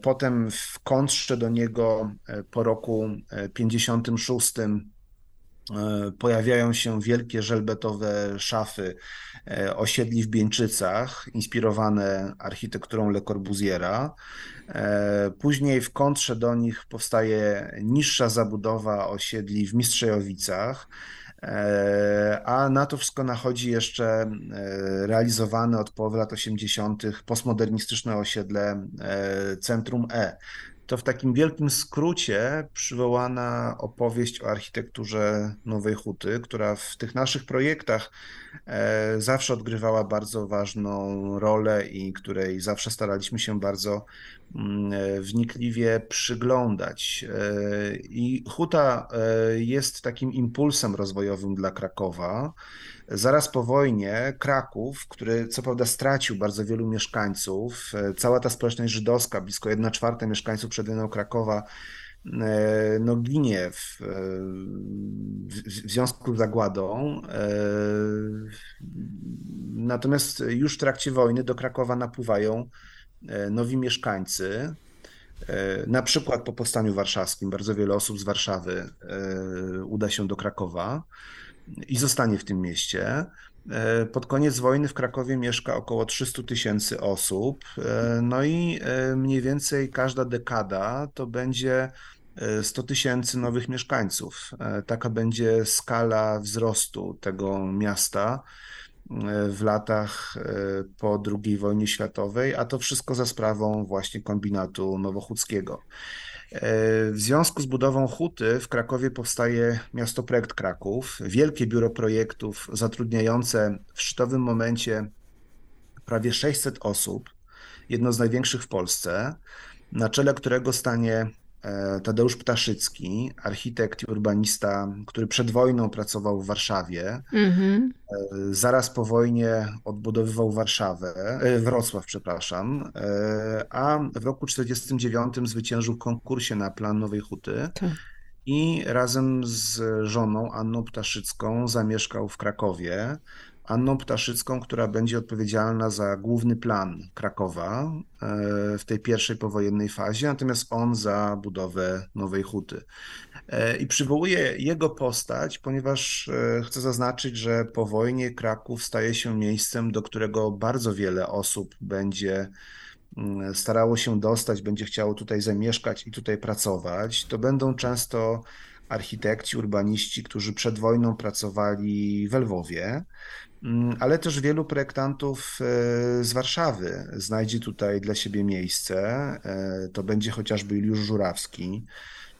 potem w kontrze do niego e, po roku 56 e, pojawiają się wielkie żelbetowe szafy osiedli w Bieńczycach, inspirowane architekturą Le Corbusiera. Później w kontrze do nich powstaje niższa zabudowa osiedli w Mistrzejowicach. A na to wszystko nachodzi jeszcze e, realizowane od połowy lat 80. postmodernistyczne osiedle e, Centrum E. To w takim wielkim skrócie przywołana opowieść o architekturze Nowej Huty, która w tych naszych projektach zawsze odgrywała bardzo ważną rolę i której zawsze staraliśmy się bardzo Mm, e, wnikliwie przyglądać. E, I Huta e, jest takim impulsem rozwojowym dla Krakowa. Zaraz po wojnie Kraków, który co prawda stracił bardzo wielu mieszkańców, cała ta społeczność żydowska, blisko 1 czwarta mieszkańców przed wojną Krakowa, no, ginie w, w, w związku z zagładą. Natomiast już w trakcie wojny do Krakowa napływają E, nowi mieszkańcy, e, na przykład po powstaniu warszawskim, bardzo wiele osób z Warszawy e, uda się do Krakowa i zostanie w tym mieście. Pod koniec wojny w Krakowie mieszka około 300 tysięcy osób, no i mniej więcej każda dekada to będzie 100 tysięcy nowych mieszkańców. Taka będzie skala wzrostu tego miasta w latach e, po II wojnie światowej, a to wszystko za sprawą właśnie kombinatu nowochódzkiego. W związku z budową huty w Krakowie powstaje Miasto Projekt Kraków, wielkie biuro projektów zatrudniające w szczytowym momencie prawie 600 osób, jedno z największych w Polsce, na czele którego stanie Tadeusz Ptaszycki, architekt i urbanista, który przed wojną pracował w Warszawie. Mm-hmm. Zaraz po wojnie odbudowywał Warszawę, e, Wrocław, przepraszam, a w roku 1949 zwyciężył w konkursie na plan Nowej Huty. Tak. I razem z żoną Anną Ptaszycką zamieszkał w Krakowie. Anną Ptaszycką, która będzie odpowiedzialna za główny plan Krakowa e, w tej pierwszej powojennej fazie, natomiast on za budowę Nowej Huty. E, I przywołuję jego postać, ponieważ e, chcę zaznaczyć, że po wojnie Kraków staje się miejscem, do którego bardzo wiele osób będzie starało się dostać, będzie chciało tutaj zamieszkać i tutaj pracować. To będą często architekci, urbaniści, którzy przed wojną pracowali w Lwowie. Mm, ale też wielu projektantów e, z Warszawy znajdzie tutaj dla siebie miejsce. E, to będzie chociażby Juliusz Żurawski,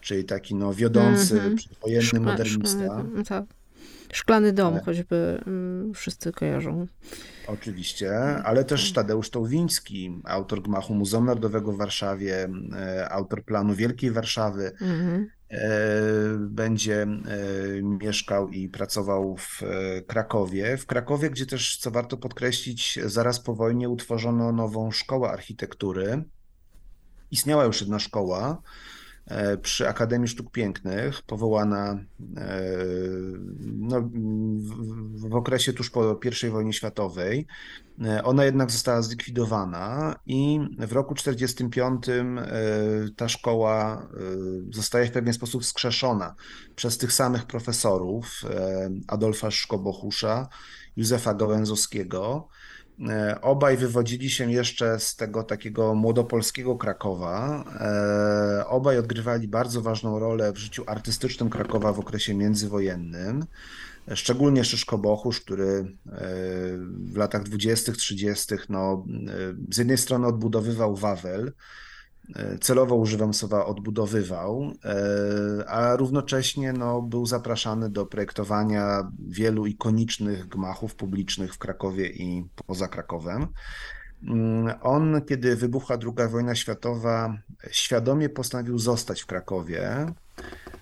czyli taki no, wiodący, mm -hmm. wojenny Szkla, modernista. Tak. Szklany dom, e... choćby mm, wszyscy kojarzą. Oczywiście, ale też Tadeusz Tołwiński, autor gmachu Muzeum Narodowego w Warszawie, autor planu Wielkiej Warszawy. -hmm. E, będzie e, mieszkał i pracował w e, Krakowie. W Krakowie, gdzie też, co warto podkreślić, zaraz po wojnie utworzono nową szkołę architektury. Istniała już jedna szkoła, E, przy Akademii Sztuk Pięknych, powołana e, no, w okresie tuż po I wojnie światowej. E, ona jednak została zlikwidowana i w roku 1945 ta szkoła zostaje w pewien sposób skrzeszona przez tych samych profesorów Adolfa Szkobochusza, Józefa Gołęzowskiego. E, obaj wywodzili się jeszcze z tego takiego młodopolskiego Krakowa. E, obaj odgrywali bardzo ważną rolę w życiu artystycznym Krakowa w okresie międzywojennym. Szczególnie Szyszko Bochusz, który e, w latach 20., 30. No, z jednej strony odbudowywał Wawel, celowo używam słowa odbudowywał, e, a równocześnie no, był zapraszany do projektowania wielu ikonicznych gmachów publicznych w Krakowie i poza Krakowem. Mm, on, kiedy wybuchła II wojna światowa, świadomie postanowił zostać w Krakowie.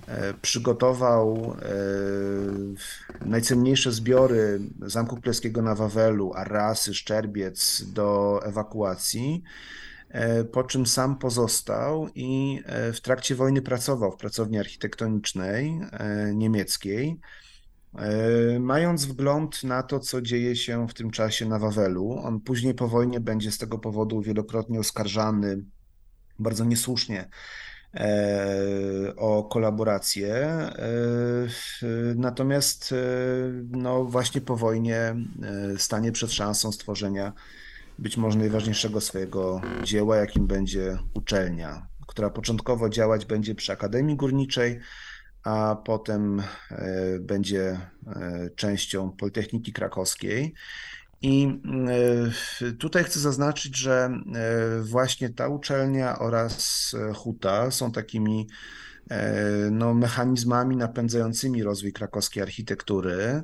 E, przygotował e, najcenniejsze zbiory Zamku Królewskiego na Wawelu, Arrasy, Szczerbiec do ewakuacji E, po czym sam pozostał i e, w trakcie wojny pracował w pracowni architektonicznej e, niemieckiej, mając wgląd na to, co dzieje się w tym czasie na Wawelu. On później po wojnie będzie z tego powodu wielokrotnie oskarżany, bardzo niesłusznie, o kolaborację. Natomiast no właśnie po wojnie stanie przed szansą stworzenia być może najważniejszego swojego dzieła, jakim będzie uczelnia, która początkowo działać będzie przy Akademii Górniczej, a potem będzie częścią Politechniki Krakowskiej. I e, tutaj chcę zaznaczyć, że e, właśnie ta uczelnia oraz e, Huta są takimi no, mechanizmami napędzającymi rozwój krakowskiej architektury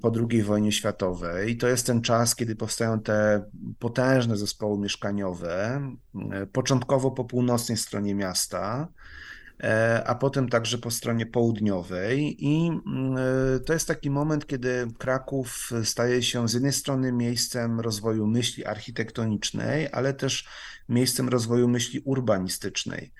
po II wojnie światowej. I to jest ten czas, kiedy powstają te potężne zespoły mieszkaniowe, początkowo po północnej stronie miasta, E, a potem także po stronie południowej. I mm, e, to jest taki moment, kiedy Kraków staje się z jednej strony miejscem rozwoju myśli architektonicznej, ale też miejscem rozwoju myśli urbanistycznej.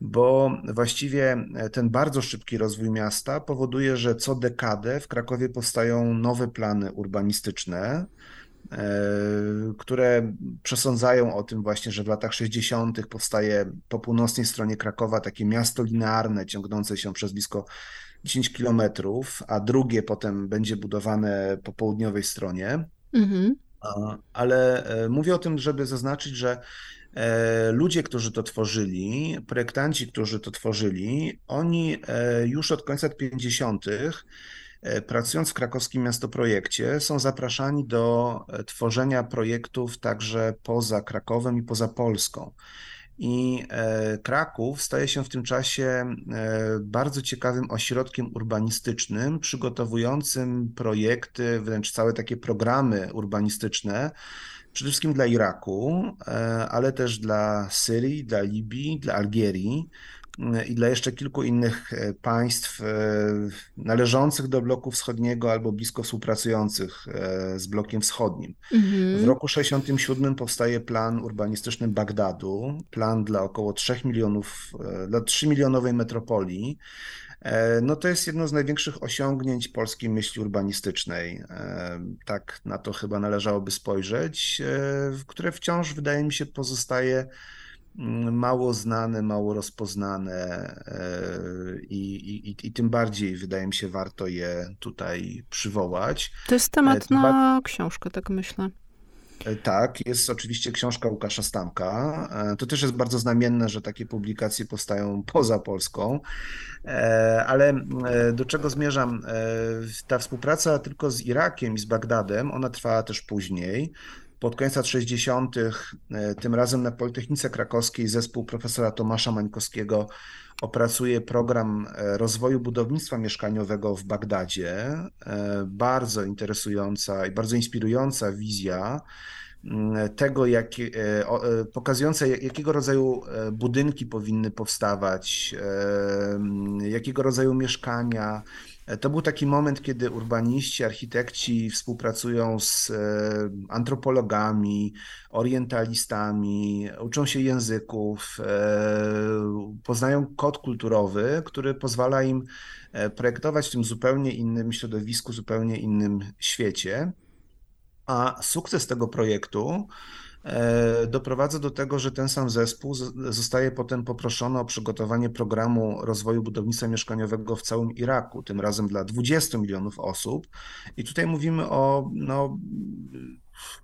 Bo właściwie ten bardzo szybki rozwój miasta powoduje, że co dekadę w Krakowie powstają nowe plany urbanistyczne, E, które przesądzają o tym właśnie, że w latach 60. powstaje po północnej stronie Krakowa takie miasto linearne ciągnące się przez blisko 10 kilometrów, a drugie potem będzie budowane po południowej stronie. Mhm. Ale e, mówię o tym, żeby zaznaczyć, że e, ludzie, którzy to tworzyli, projektanci, którzy to tworzyli, oni już od końca lat 50 E, pracując w krakowskim miastoprojekcie, są zapraszani do e, tworzenia projektów także poza Krakowem i poza Polską. I e, Kraków staje się w tym czasie bardzo ciekawym ośrodkiem urbanistycznym, przygotowującym projekty, wręcz całe takie programy urbanistyczne, przede wszystkim dla Iraku, ale też dla Syrii, dla Libii, dla Algierii i dla jeszcze kilku innych e, państw e, należących do bloku wschodniego albo blisko współpracujących e, z blokiem wschodnim. Mhm. W roku 67 powstaje plan urbanistyczny Bagdadu, plan dla około 3 milionów, dla 3 milionowej metropolii. No to jest jedno z największych osiągnięć polskiej myśli urbanistycznej. Tak na to chyba należałoby spojrzeć, które wciąż wydaje mi się pozostaje mało znane, mało rozpoznane e, i, i, i tym bardziej wydaje mi się warto je tutaj przywołać. To jest temat e, na książkę, tak myślę. E, tak, jest oczywiście książka Łukasza Stamka. To też jest bardzo znamienne, że takie publikacje powstają poza Polską. Ale do czego zmierzam? Ta współpraca tylko z Irakiem i z Bagdadem, ona trwała też później pod koniec lat 60., e, tym razem na Politechnice Krakowskiej, zespół profesora Tomasza Mańkowskiego opracuje program e, rozwoju budownictwa mieszkaniowego w Bagdadzie. E, bardzo interesująca i bardzo inspirująca wizja tego, jak, pokazująca, jakiego rodzaju budynki powinny powstawać, jakiego rodzaju mieszkania, to był taki moment, kiedy urbaniści, architekci współpracują z e, antropologami, orientalistami, uczą się języków, e, poznają kod kulturowy, który pozwala im e, projektować w tym zupełnie innym środowisku, zupełnie innym świecie. A sukces tego projektu doprowadza do tego, że ten sam zespół zostaje potem poproszony o przygotowanie programu rozwoju budownictwa mieszkaniowego w całym Iraku, tym razem dla 20 milionów osób. I tutaj mówimy o no,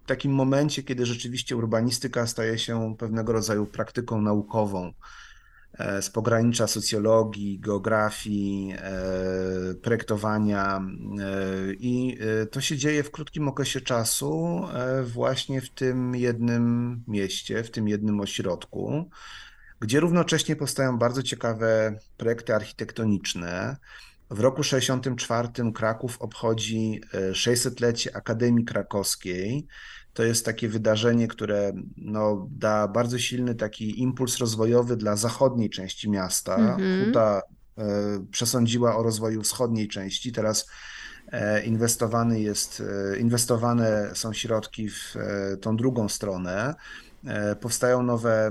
takim momencie, kiedy rzeczywiście urbanistyka staje się pewnego rodzaju praktyką naukową E, z pogranicza socjologii, geografii, e, projektowania e, i to się dzieje w krótkim okresie czasu właśnie w tym jednym mieście, w tym jednym ośrodku, gdzie równocześnie powstają bardzo ciekawe projekty architektoniczne. W roku 64 Kraków obchodzi 600-lecie Akademii Krakowskiej, to jest takie wydarzenie, które no, da bardzo silny taki impuls rozwojowy dla zachodniej części miasta. Mm-hmm. Huta e, przesądziła o rozwoju wschodniej części. Teraz e, inwestowany jest, e, inwestowane są środki w tą drugą stronę. Powstają nowe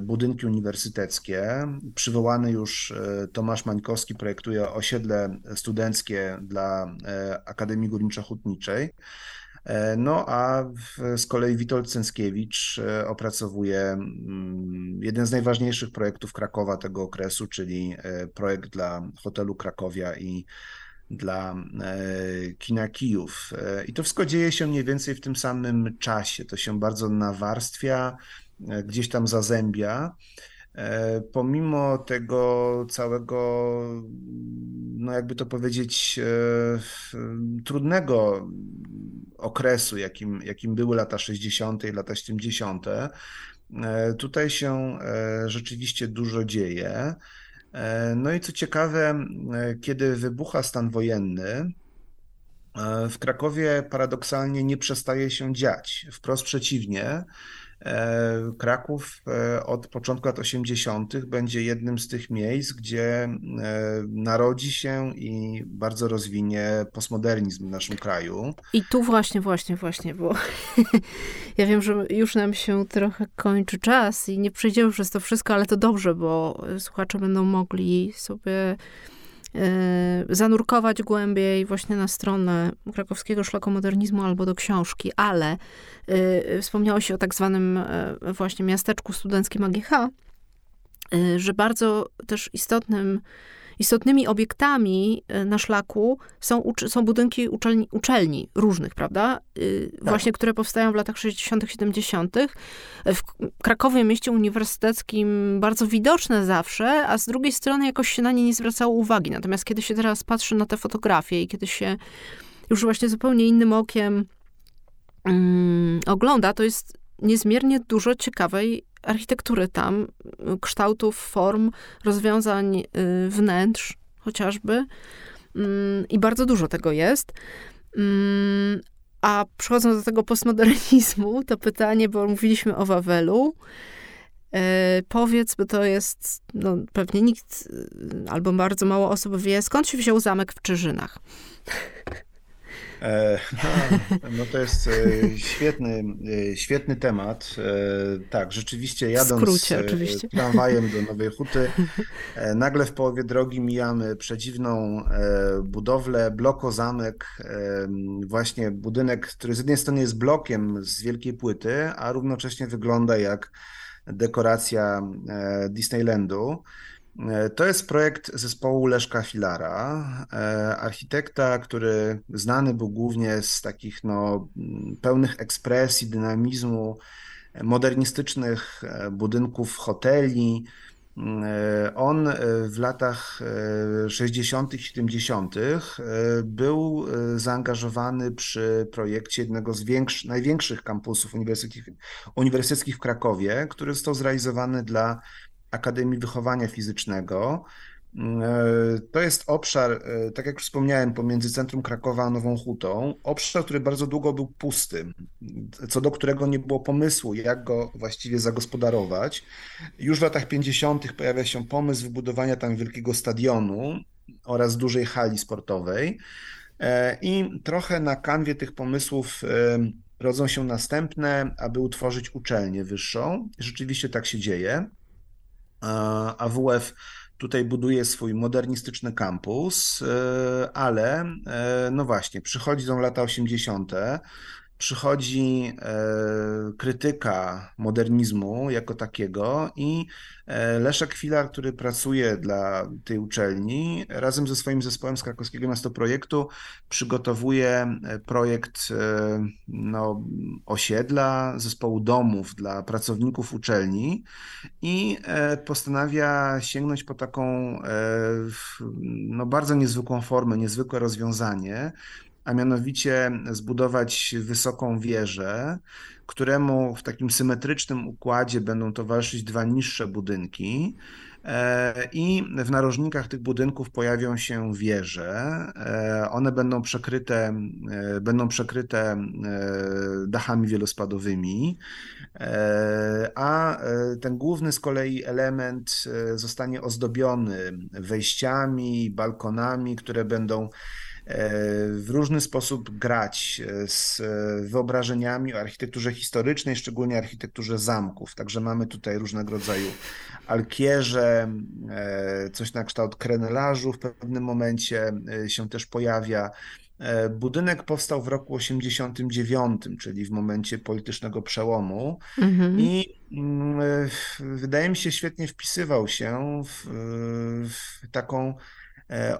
budynki uniwersyteckie. Przywołany już Tomasz Mańkowski projektuje osiedle studenckie dla Akademii Górniczo-Hutniczej No a z kolei Witold Cęskiewicz opracowuje mm, jeden z najważniejszych projektów Krakowa tego okresu, czyli projekt dla hotelu Krakowia i dla kina Kijów. I to wszystko dzieje się mniej więcej w tym samym czasie. To się bardzo nawarstwia, gdzieś tam zazębia. E, pomimo tego całego, no jakby to powiedzieć, e, trudnego okresu, jakim, jakim były lata 60. i lata 70., e, tutaj się rzeczywiście dużo dzieje. No i co ciekawe, kiedy wybucha stan wojenny, w Krakowie paradoksalnie nie przestaje się dziać. Wprost przeciwnie, E, Kraków e, od początku lat 80. będzie jednym z tych miejsc, gdzie e, narodzi się i bardzo rozwinie postmodernizm w naszym kraju. I tu właśnie, właśnie, właśnie, bo ja wiem, że już nam się trochę kończy czas i nie przejdziemy przez to wszystko, ale to dobrze, bo słuchacze będą mogli sobie E, zanurkować głębiej właśnie na stronę krakowskiego szlaku modernizmu albo do książki, ale wspomniało się o tak zwanym e, właśnie miasteczku studenckim AGH, że bardzo też istotnym istotnymi obiektami e, na szlaku są, są budynki uczelni, uczelni różnych, prawda? Y, tak. Właśnie, które powstają w latach 60., 70. W Krakowie, mieście uniwersyteckim, bardzo widoczne zawsze, a z drugiej strony jakoś się na nie nie zwracało uwagi. Natomiast kiedy się teraz patrzy na te fotografie i kiedy się już właśnie zupełnie innym okiem um, ogląda, to jest niezmiernie dużo ciekawej architektury tam, kształtów, form, rozwiązań y, wnętrz chociażby. Mm, I bardzo dużo tego jest. Mm, a przechodząc do tego postmodernizmu, to pytanie, bo mówiliśmy o Wawelu. E, powiedz, bo to jest, no, pewnie nikt y, albo bardzo mało osób wie, skąd się wziął zamek w Czyżynach. E, no to jest e, świetny, e, świetny temat. Tak, rzeczywiście jadąc skrócie, oczywiście. tramwajem do Nowej Huty, nagle w połowie drogi mijamy przedziwną budowlę, blokozamek, właśnie budynek, który z jednej strony jest blokiem z wielkiej płyty, a równocześnie wygląda jak dekoracja Disneylandu. E, to jest projekt zespołu Leszka Filara, e, architekta, który znany był głównie z takich no, pełnych ekspresji, dynamizmu, modernistycznych e, budynków hoteli. On w latach 60., 70. był zaangażowany przy projekcie jednego z największych kampusów uniwersyteckich, uniwersyteckich w Krakowie, który został zrealizowany dla Akademii Wychowania Fizycznego. E, to jest obszar, e, tak jak wspomniałem, pomiędzy centrum Krakowa a Nową Hutą. Obszar, który bardzo długo był pusty, co do którego nie było pomysłu, jak go właściwie zagospodarować. Już w latach 50. pojawia się pomysł wybudowania tam wielkiego stadionu oraz dużej hali sportowej. E, I trochę na kanwie tych pomysłów rodzą się następne, aby utworzyć uczelnię wyższą. Rzeczywiście tak się dzieje. AWF tutaj buduje swój modernistyczny kampus, e, ale e, no właśnie, przychodzą lata 80., przychodzi e, krytyka modernizmu jako takiego i e, Leszek Filar, który pracuje dla tej uczelni, razem ze swoim zespołem z krakowskiego miastoprojektu przygotowuje e, projekt no, osiedla, zespołu domów dla pracowników uczelni i postanawia sięgnąć po taką no, bardzo niezwykłą formę, niezwykłe rozwiązanie, a mianowicie zbudować wysoką wieżę, któremu w takim symetrycznym układzie będą towarzyszyć dwa niższe budynki. E, I w narożnikach tych budynków pojawią się wieże. E, one będą przekryte, e, będą przekryte dachami wielospadowymi, a ten główny z kolei element zostanie ozdobiony wejściami, balkonami, które będą w różny sposób grać e, z wyobrażeniami o architekturze historycznej, szczególnie architekturze zamków. Także mamy tutaj różnego rodzaju alkierze, e, coś na kształt krenelażu w pewnym momencie e, się też pojawia. E, budynek powstał w roku 89, czyli w momencie politycznego przełomu mhm. i mm, wydaje mi się świetnie wpisywał się w, w taką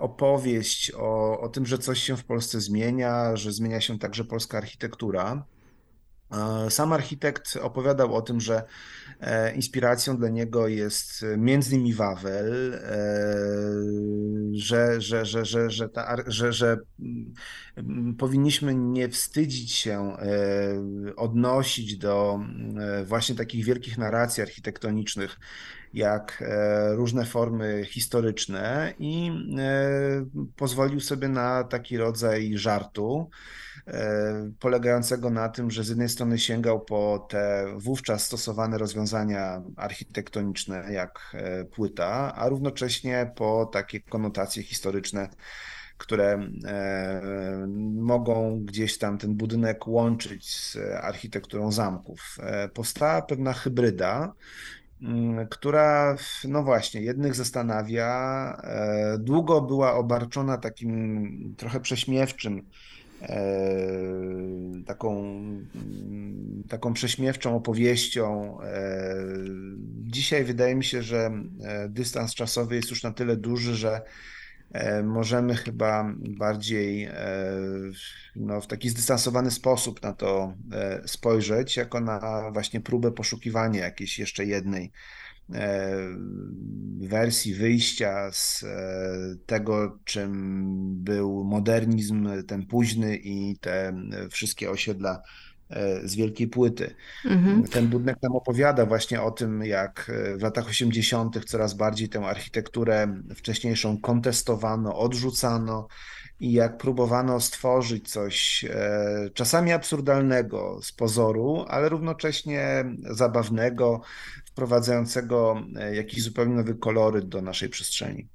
opowieść o, o tym, że coś się w Polsce zmienia, że zmienia się także polska architektura. Sam architekt opowiadał o tym, że e, inspiracją dla niego jest między innymi Wawel, e, że, że, że, że, że, ta, że, że mm, powinniśmy nie wstydzić się e, odnosić do właśnie takich wielkich narracji architektonicznych, jak różne formy historyczne i pozwolił sobie na taki rodzaj żartu. E, polegającego na tym, że z jednej strony sięgał po te wówczas stosowane rozwiązania architektoniczne, jak e, płyta, a równocześnie po takie konotacje historyczne, które e, mogą gdzieś tam ten budynek łączyć z architekturą zamków. Powstała pewna hybryda, która, no właśnie, jednych zastanawia. Długo była obarczona takim trochę prześmiewczym E, taką, taką prześmiewczą opowieścią. E, dzisiaj wydaje mi się, że e, dystans czasowy jest już na tyle duży, że możemy chyba bardziej no, w taki zdystansowany sposób na to spojrzeć, jako na właśnie próbę poszukiwania jakiejś jeszcze jednej E, wersji wyjścia z e, tego, czym był modernizm, ten późny i te wszystkie osiedla e, z wielkiej płyty. Mhm. Ten budynek nam opowiada właśnie o tym, jak w latach 80. coraz bardziej tę architekturę wcześniejszą kontestowano, odrzucano i jak próbowano stworzyć coś czasami absurdalnego z pozoru, ale równocześnie zabawnego, wprowadzającego e, jakiś zupełnie nowy koloryt do naszej przestrzeni.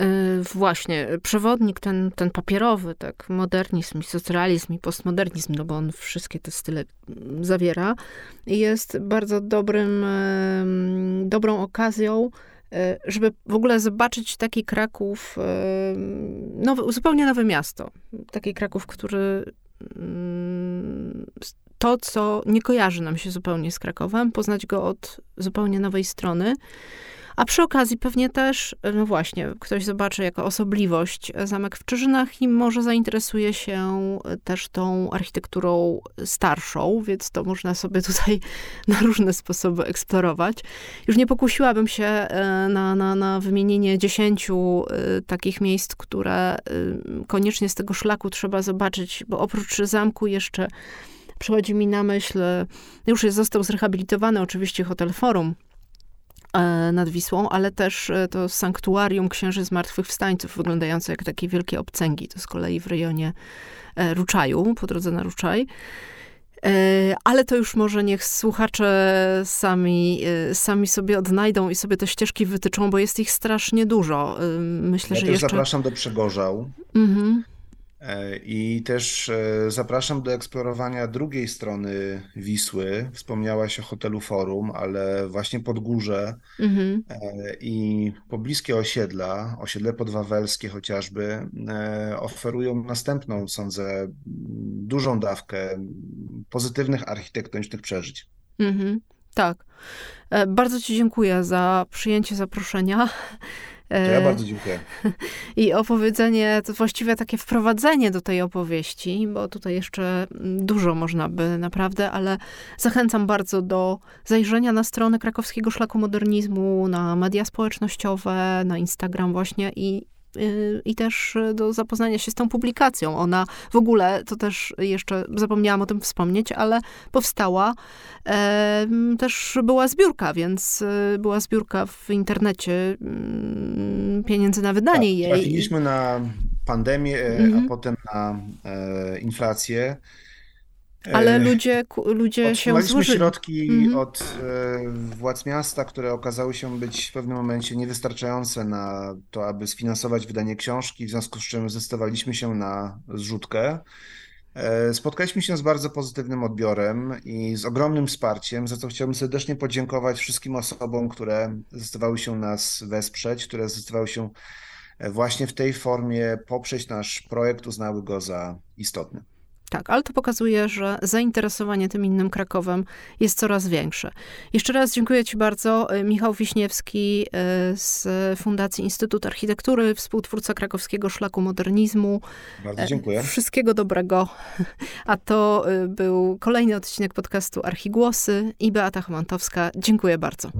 E, właśnie, przewodnik ten, ten papierowy, tak, modernizm i socrealizm i postmodernizm, no bo on wszystkie te style zawiera, jest bardzo dobrym, dobrą okazją, e, żeby w ogóle zobaczyć taki Kraków, nowy, zupełnie nowe miasto. Taki Kraków, który mm, to, co nie kojarzy nam się zupełnie z Krakowem, poznać go od zupełnie nowej strony. A przy okazji pewnie też, no właśnie, ktoś zobaczy jako osobliwość zamek w Czyżynach i może zainteresuje się też tą architekturą starszą, więc to można sobie tutaj na różne sposoby eksplorować. Już nie pokusiłabym się e, na, na, na wymienienie dziesięciu e, takich miejsc, które e, koniecznie z tego szlaku trzeba zobaczyć, bo oprócz zamku jeszcze przychodzi mi na myśl, już jest, został zrehabilitowany oczywiście hotel Forum nad Wisłą, ale też e, to sanktuarium Księży Zmartwychwstańców, wyglądające jak takie wielkie obcęgi. To z kolei w rejonie e, Ruczaju, po drodze na Ruczaj. Ale to już może niech słuchacze sami, sami sobie odnajdą i sobie te ścieżki wytyczą, bo jest ich strasznie dużo. Myślę, ja że też jeszcze... zapraszam do Przegorzał. Mhm. E, I też e, zapraszam do eksplorowania drugiej strony Wisły. Wspomniałaś o hotelu Forum, ale właśnie Podgórze mhm. E, i pobliskie osiedla, osiedle podwawelskie chociażby, oferują następną, sądzę, dużą dawkę pozytywnych architektonicznych przeżyć. Mhm. Tak. Bardzo Ci dziękuję za przyjęcie zaproszenia. To ja e, bardzo dziękuję. I opowiedzenie, to właściwie takie wprowadzenie do tej opowieści, bo tutaj jeszcze dużo można by naprawdę, ale zachęcam bardzo do zajrzenia na stronę Krakowskiego Szlaku Modernizmu, na media społecznościowe, na Instagram właśnie i i też do zapoznania się z tą publikacją. Ona w ogóle, to też jeszcze zapomniałam o tym wspomnieć, ale powstała, e, też była zbiórka, więc y, była zbiórka w internecie mm, pieniędzy na wydanie tak, jej. Trafiliśmy na pandemię, e, mhm. a potem na e, inflację. Ale ludzie, ludzie się złożyli. środki mhm. od e, władz miasta, które okazały się być w pewnym momencie niewystarczające na to, aby sfinansować wydanie książki, w związku z czym zdecydowaliśmy się na zrzutkę. E, spotkaliśmy się z bardzo pozytywnym odbiorem i z ogromnym wsparciem, za co chciałbym serdecznie podziękować wszystkim osobom, które zdecydowały się nas wesprzeć, które zdecydowały się właśnie w tej formie poprzeć nasz projekt, uznały go za istotny. Tak, ale to pokazuje, że zainteresowanie tym innym Krakowem jest coraz większe. Jeszcze raz dziękuję Ci bardzo. Michał Wiśniewski e, z Fundacji Instytut Architektury, współtwórca krakowskiego szlaku modernizmu. Bardzo dziękuję. Wszystkiego dobrego. A to e, był kolejny odcinek podcastu Archigłosy i Beata Chomantowska. Dziękuję bardzo.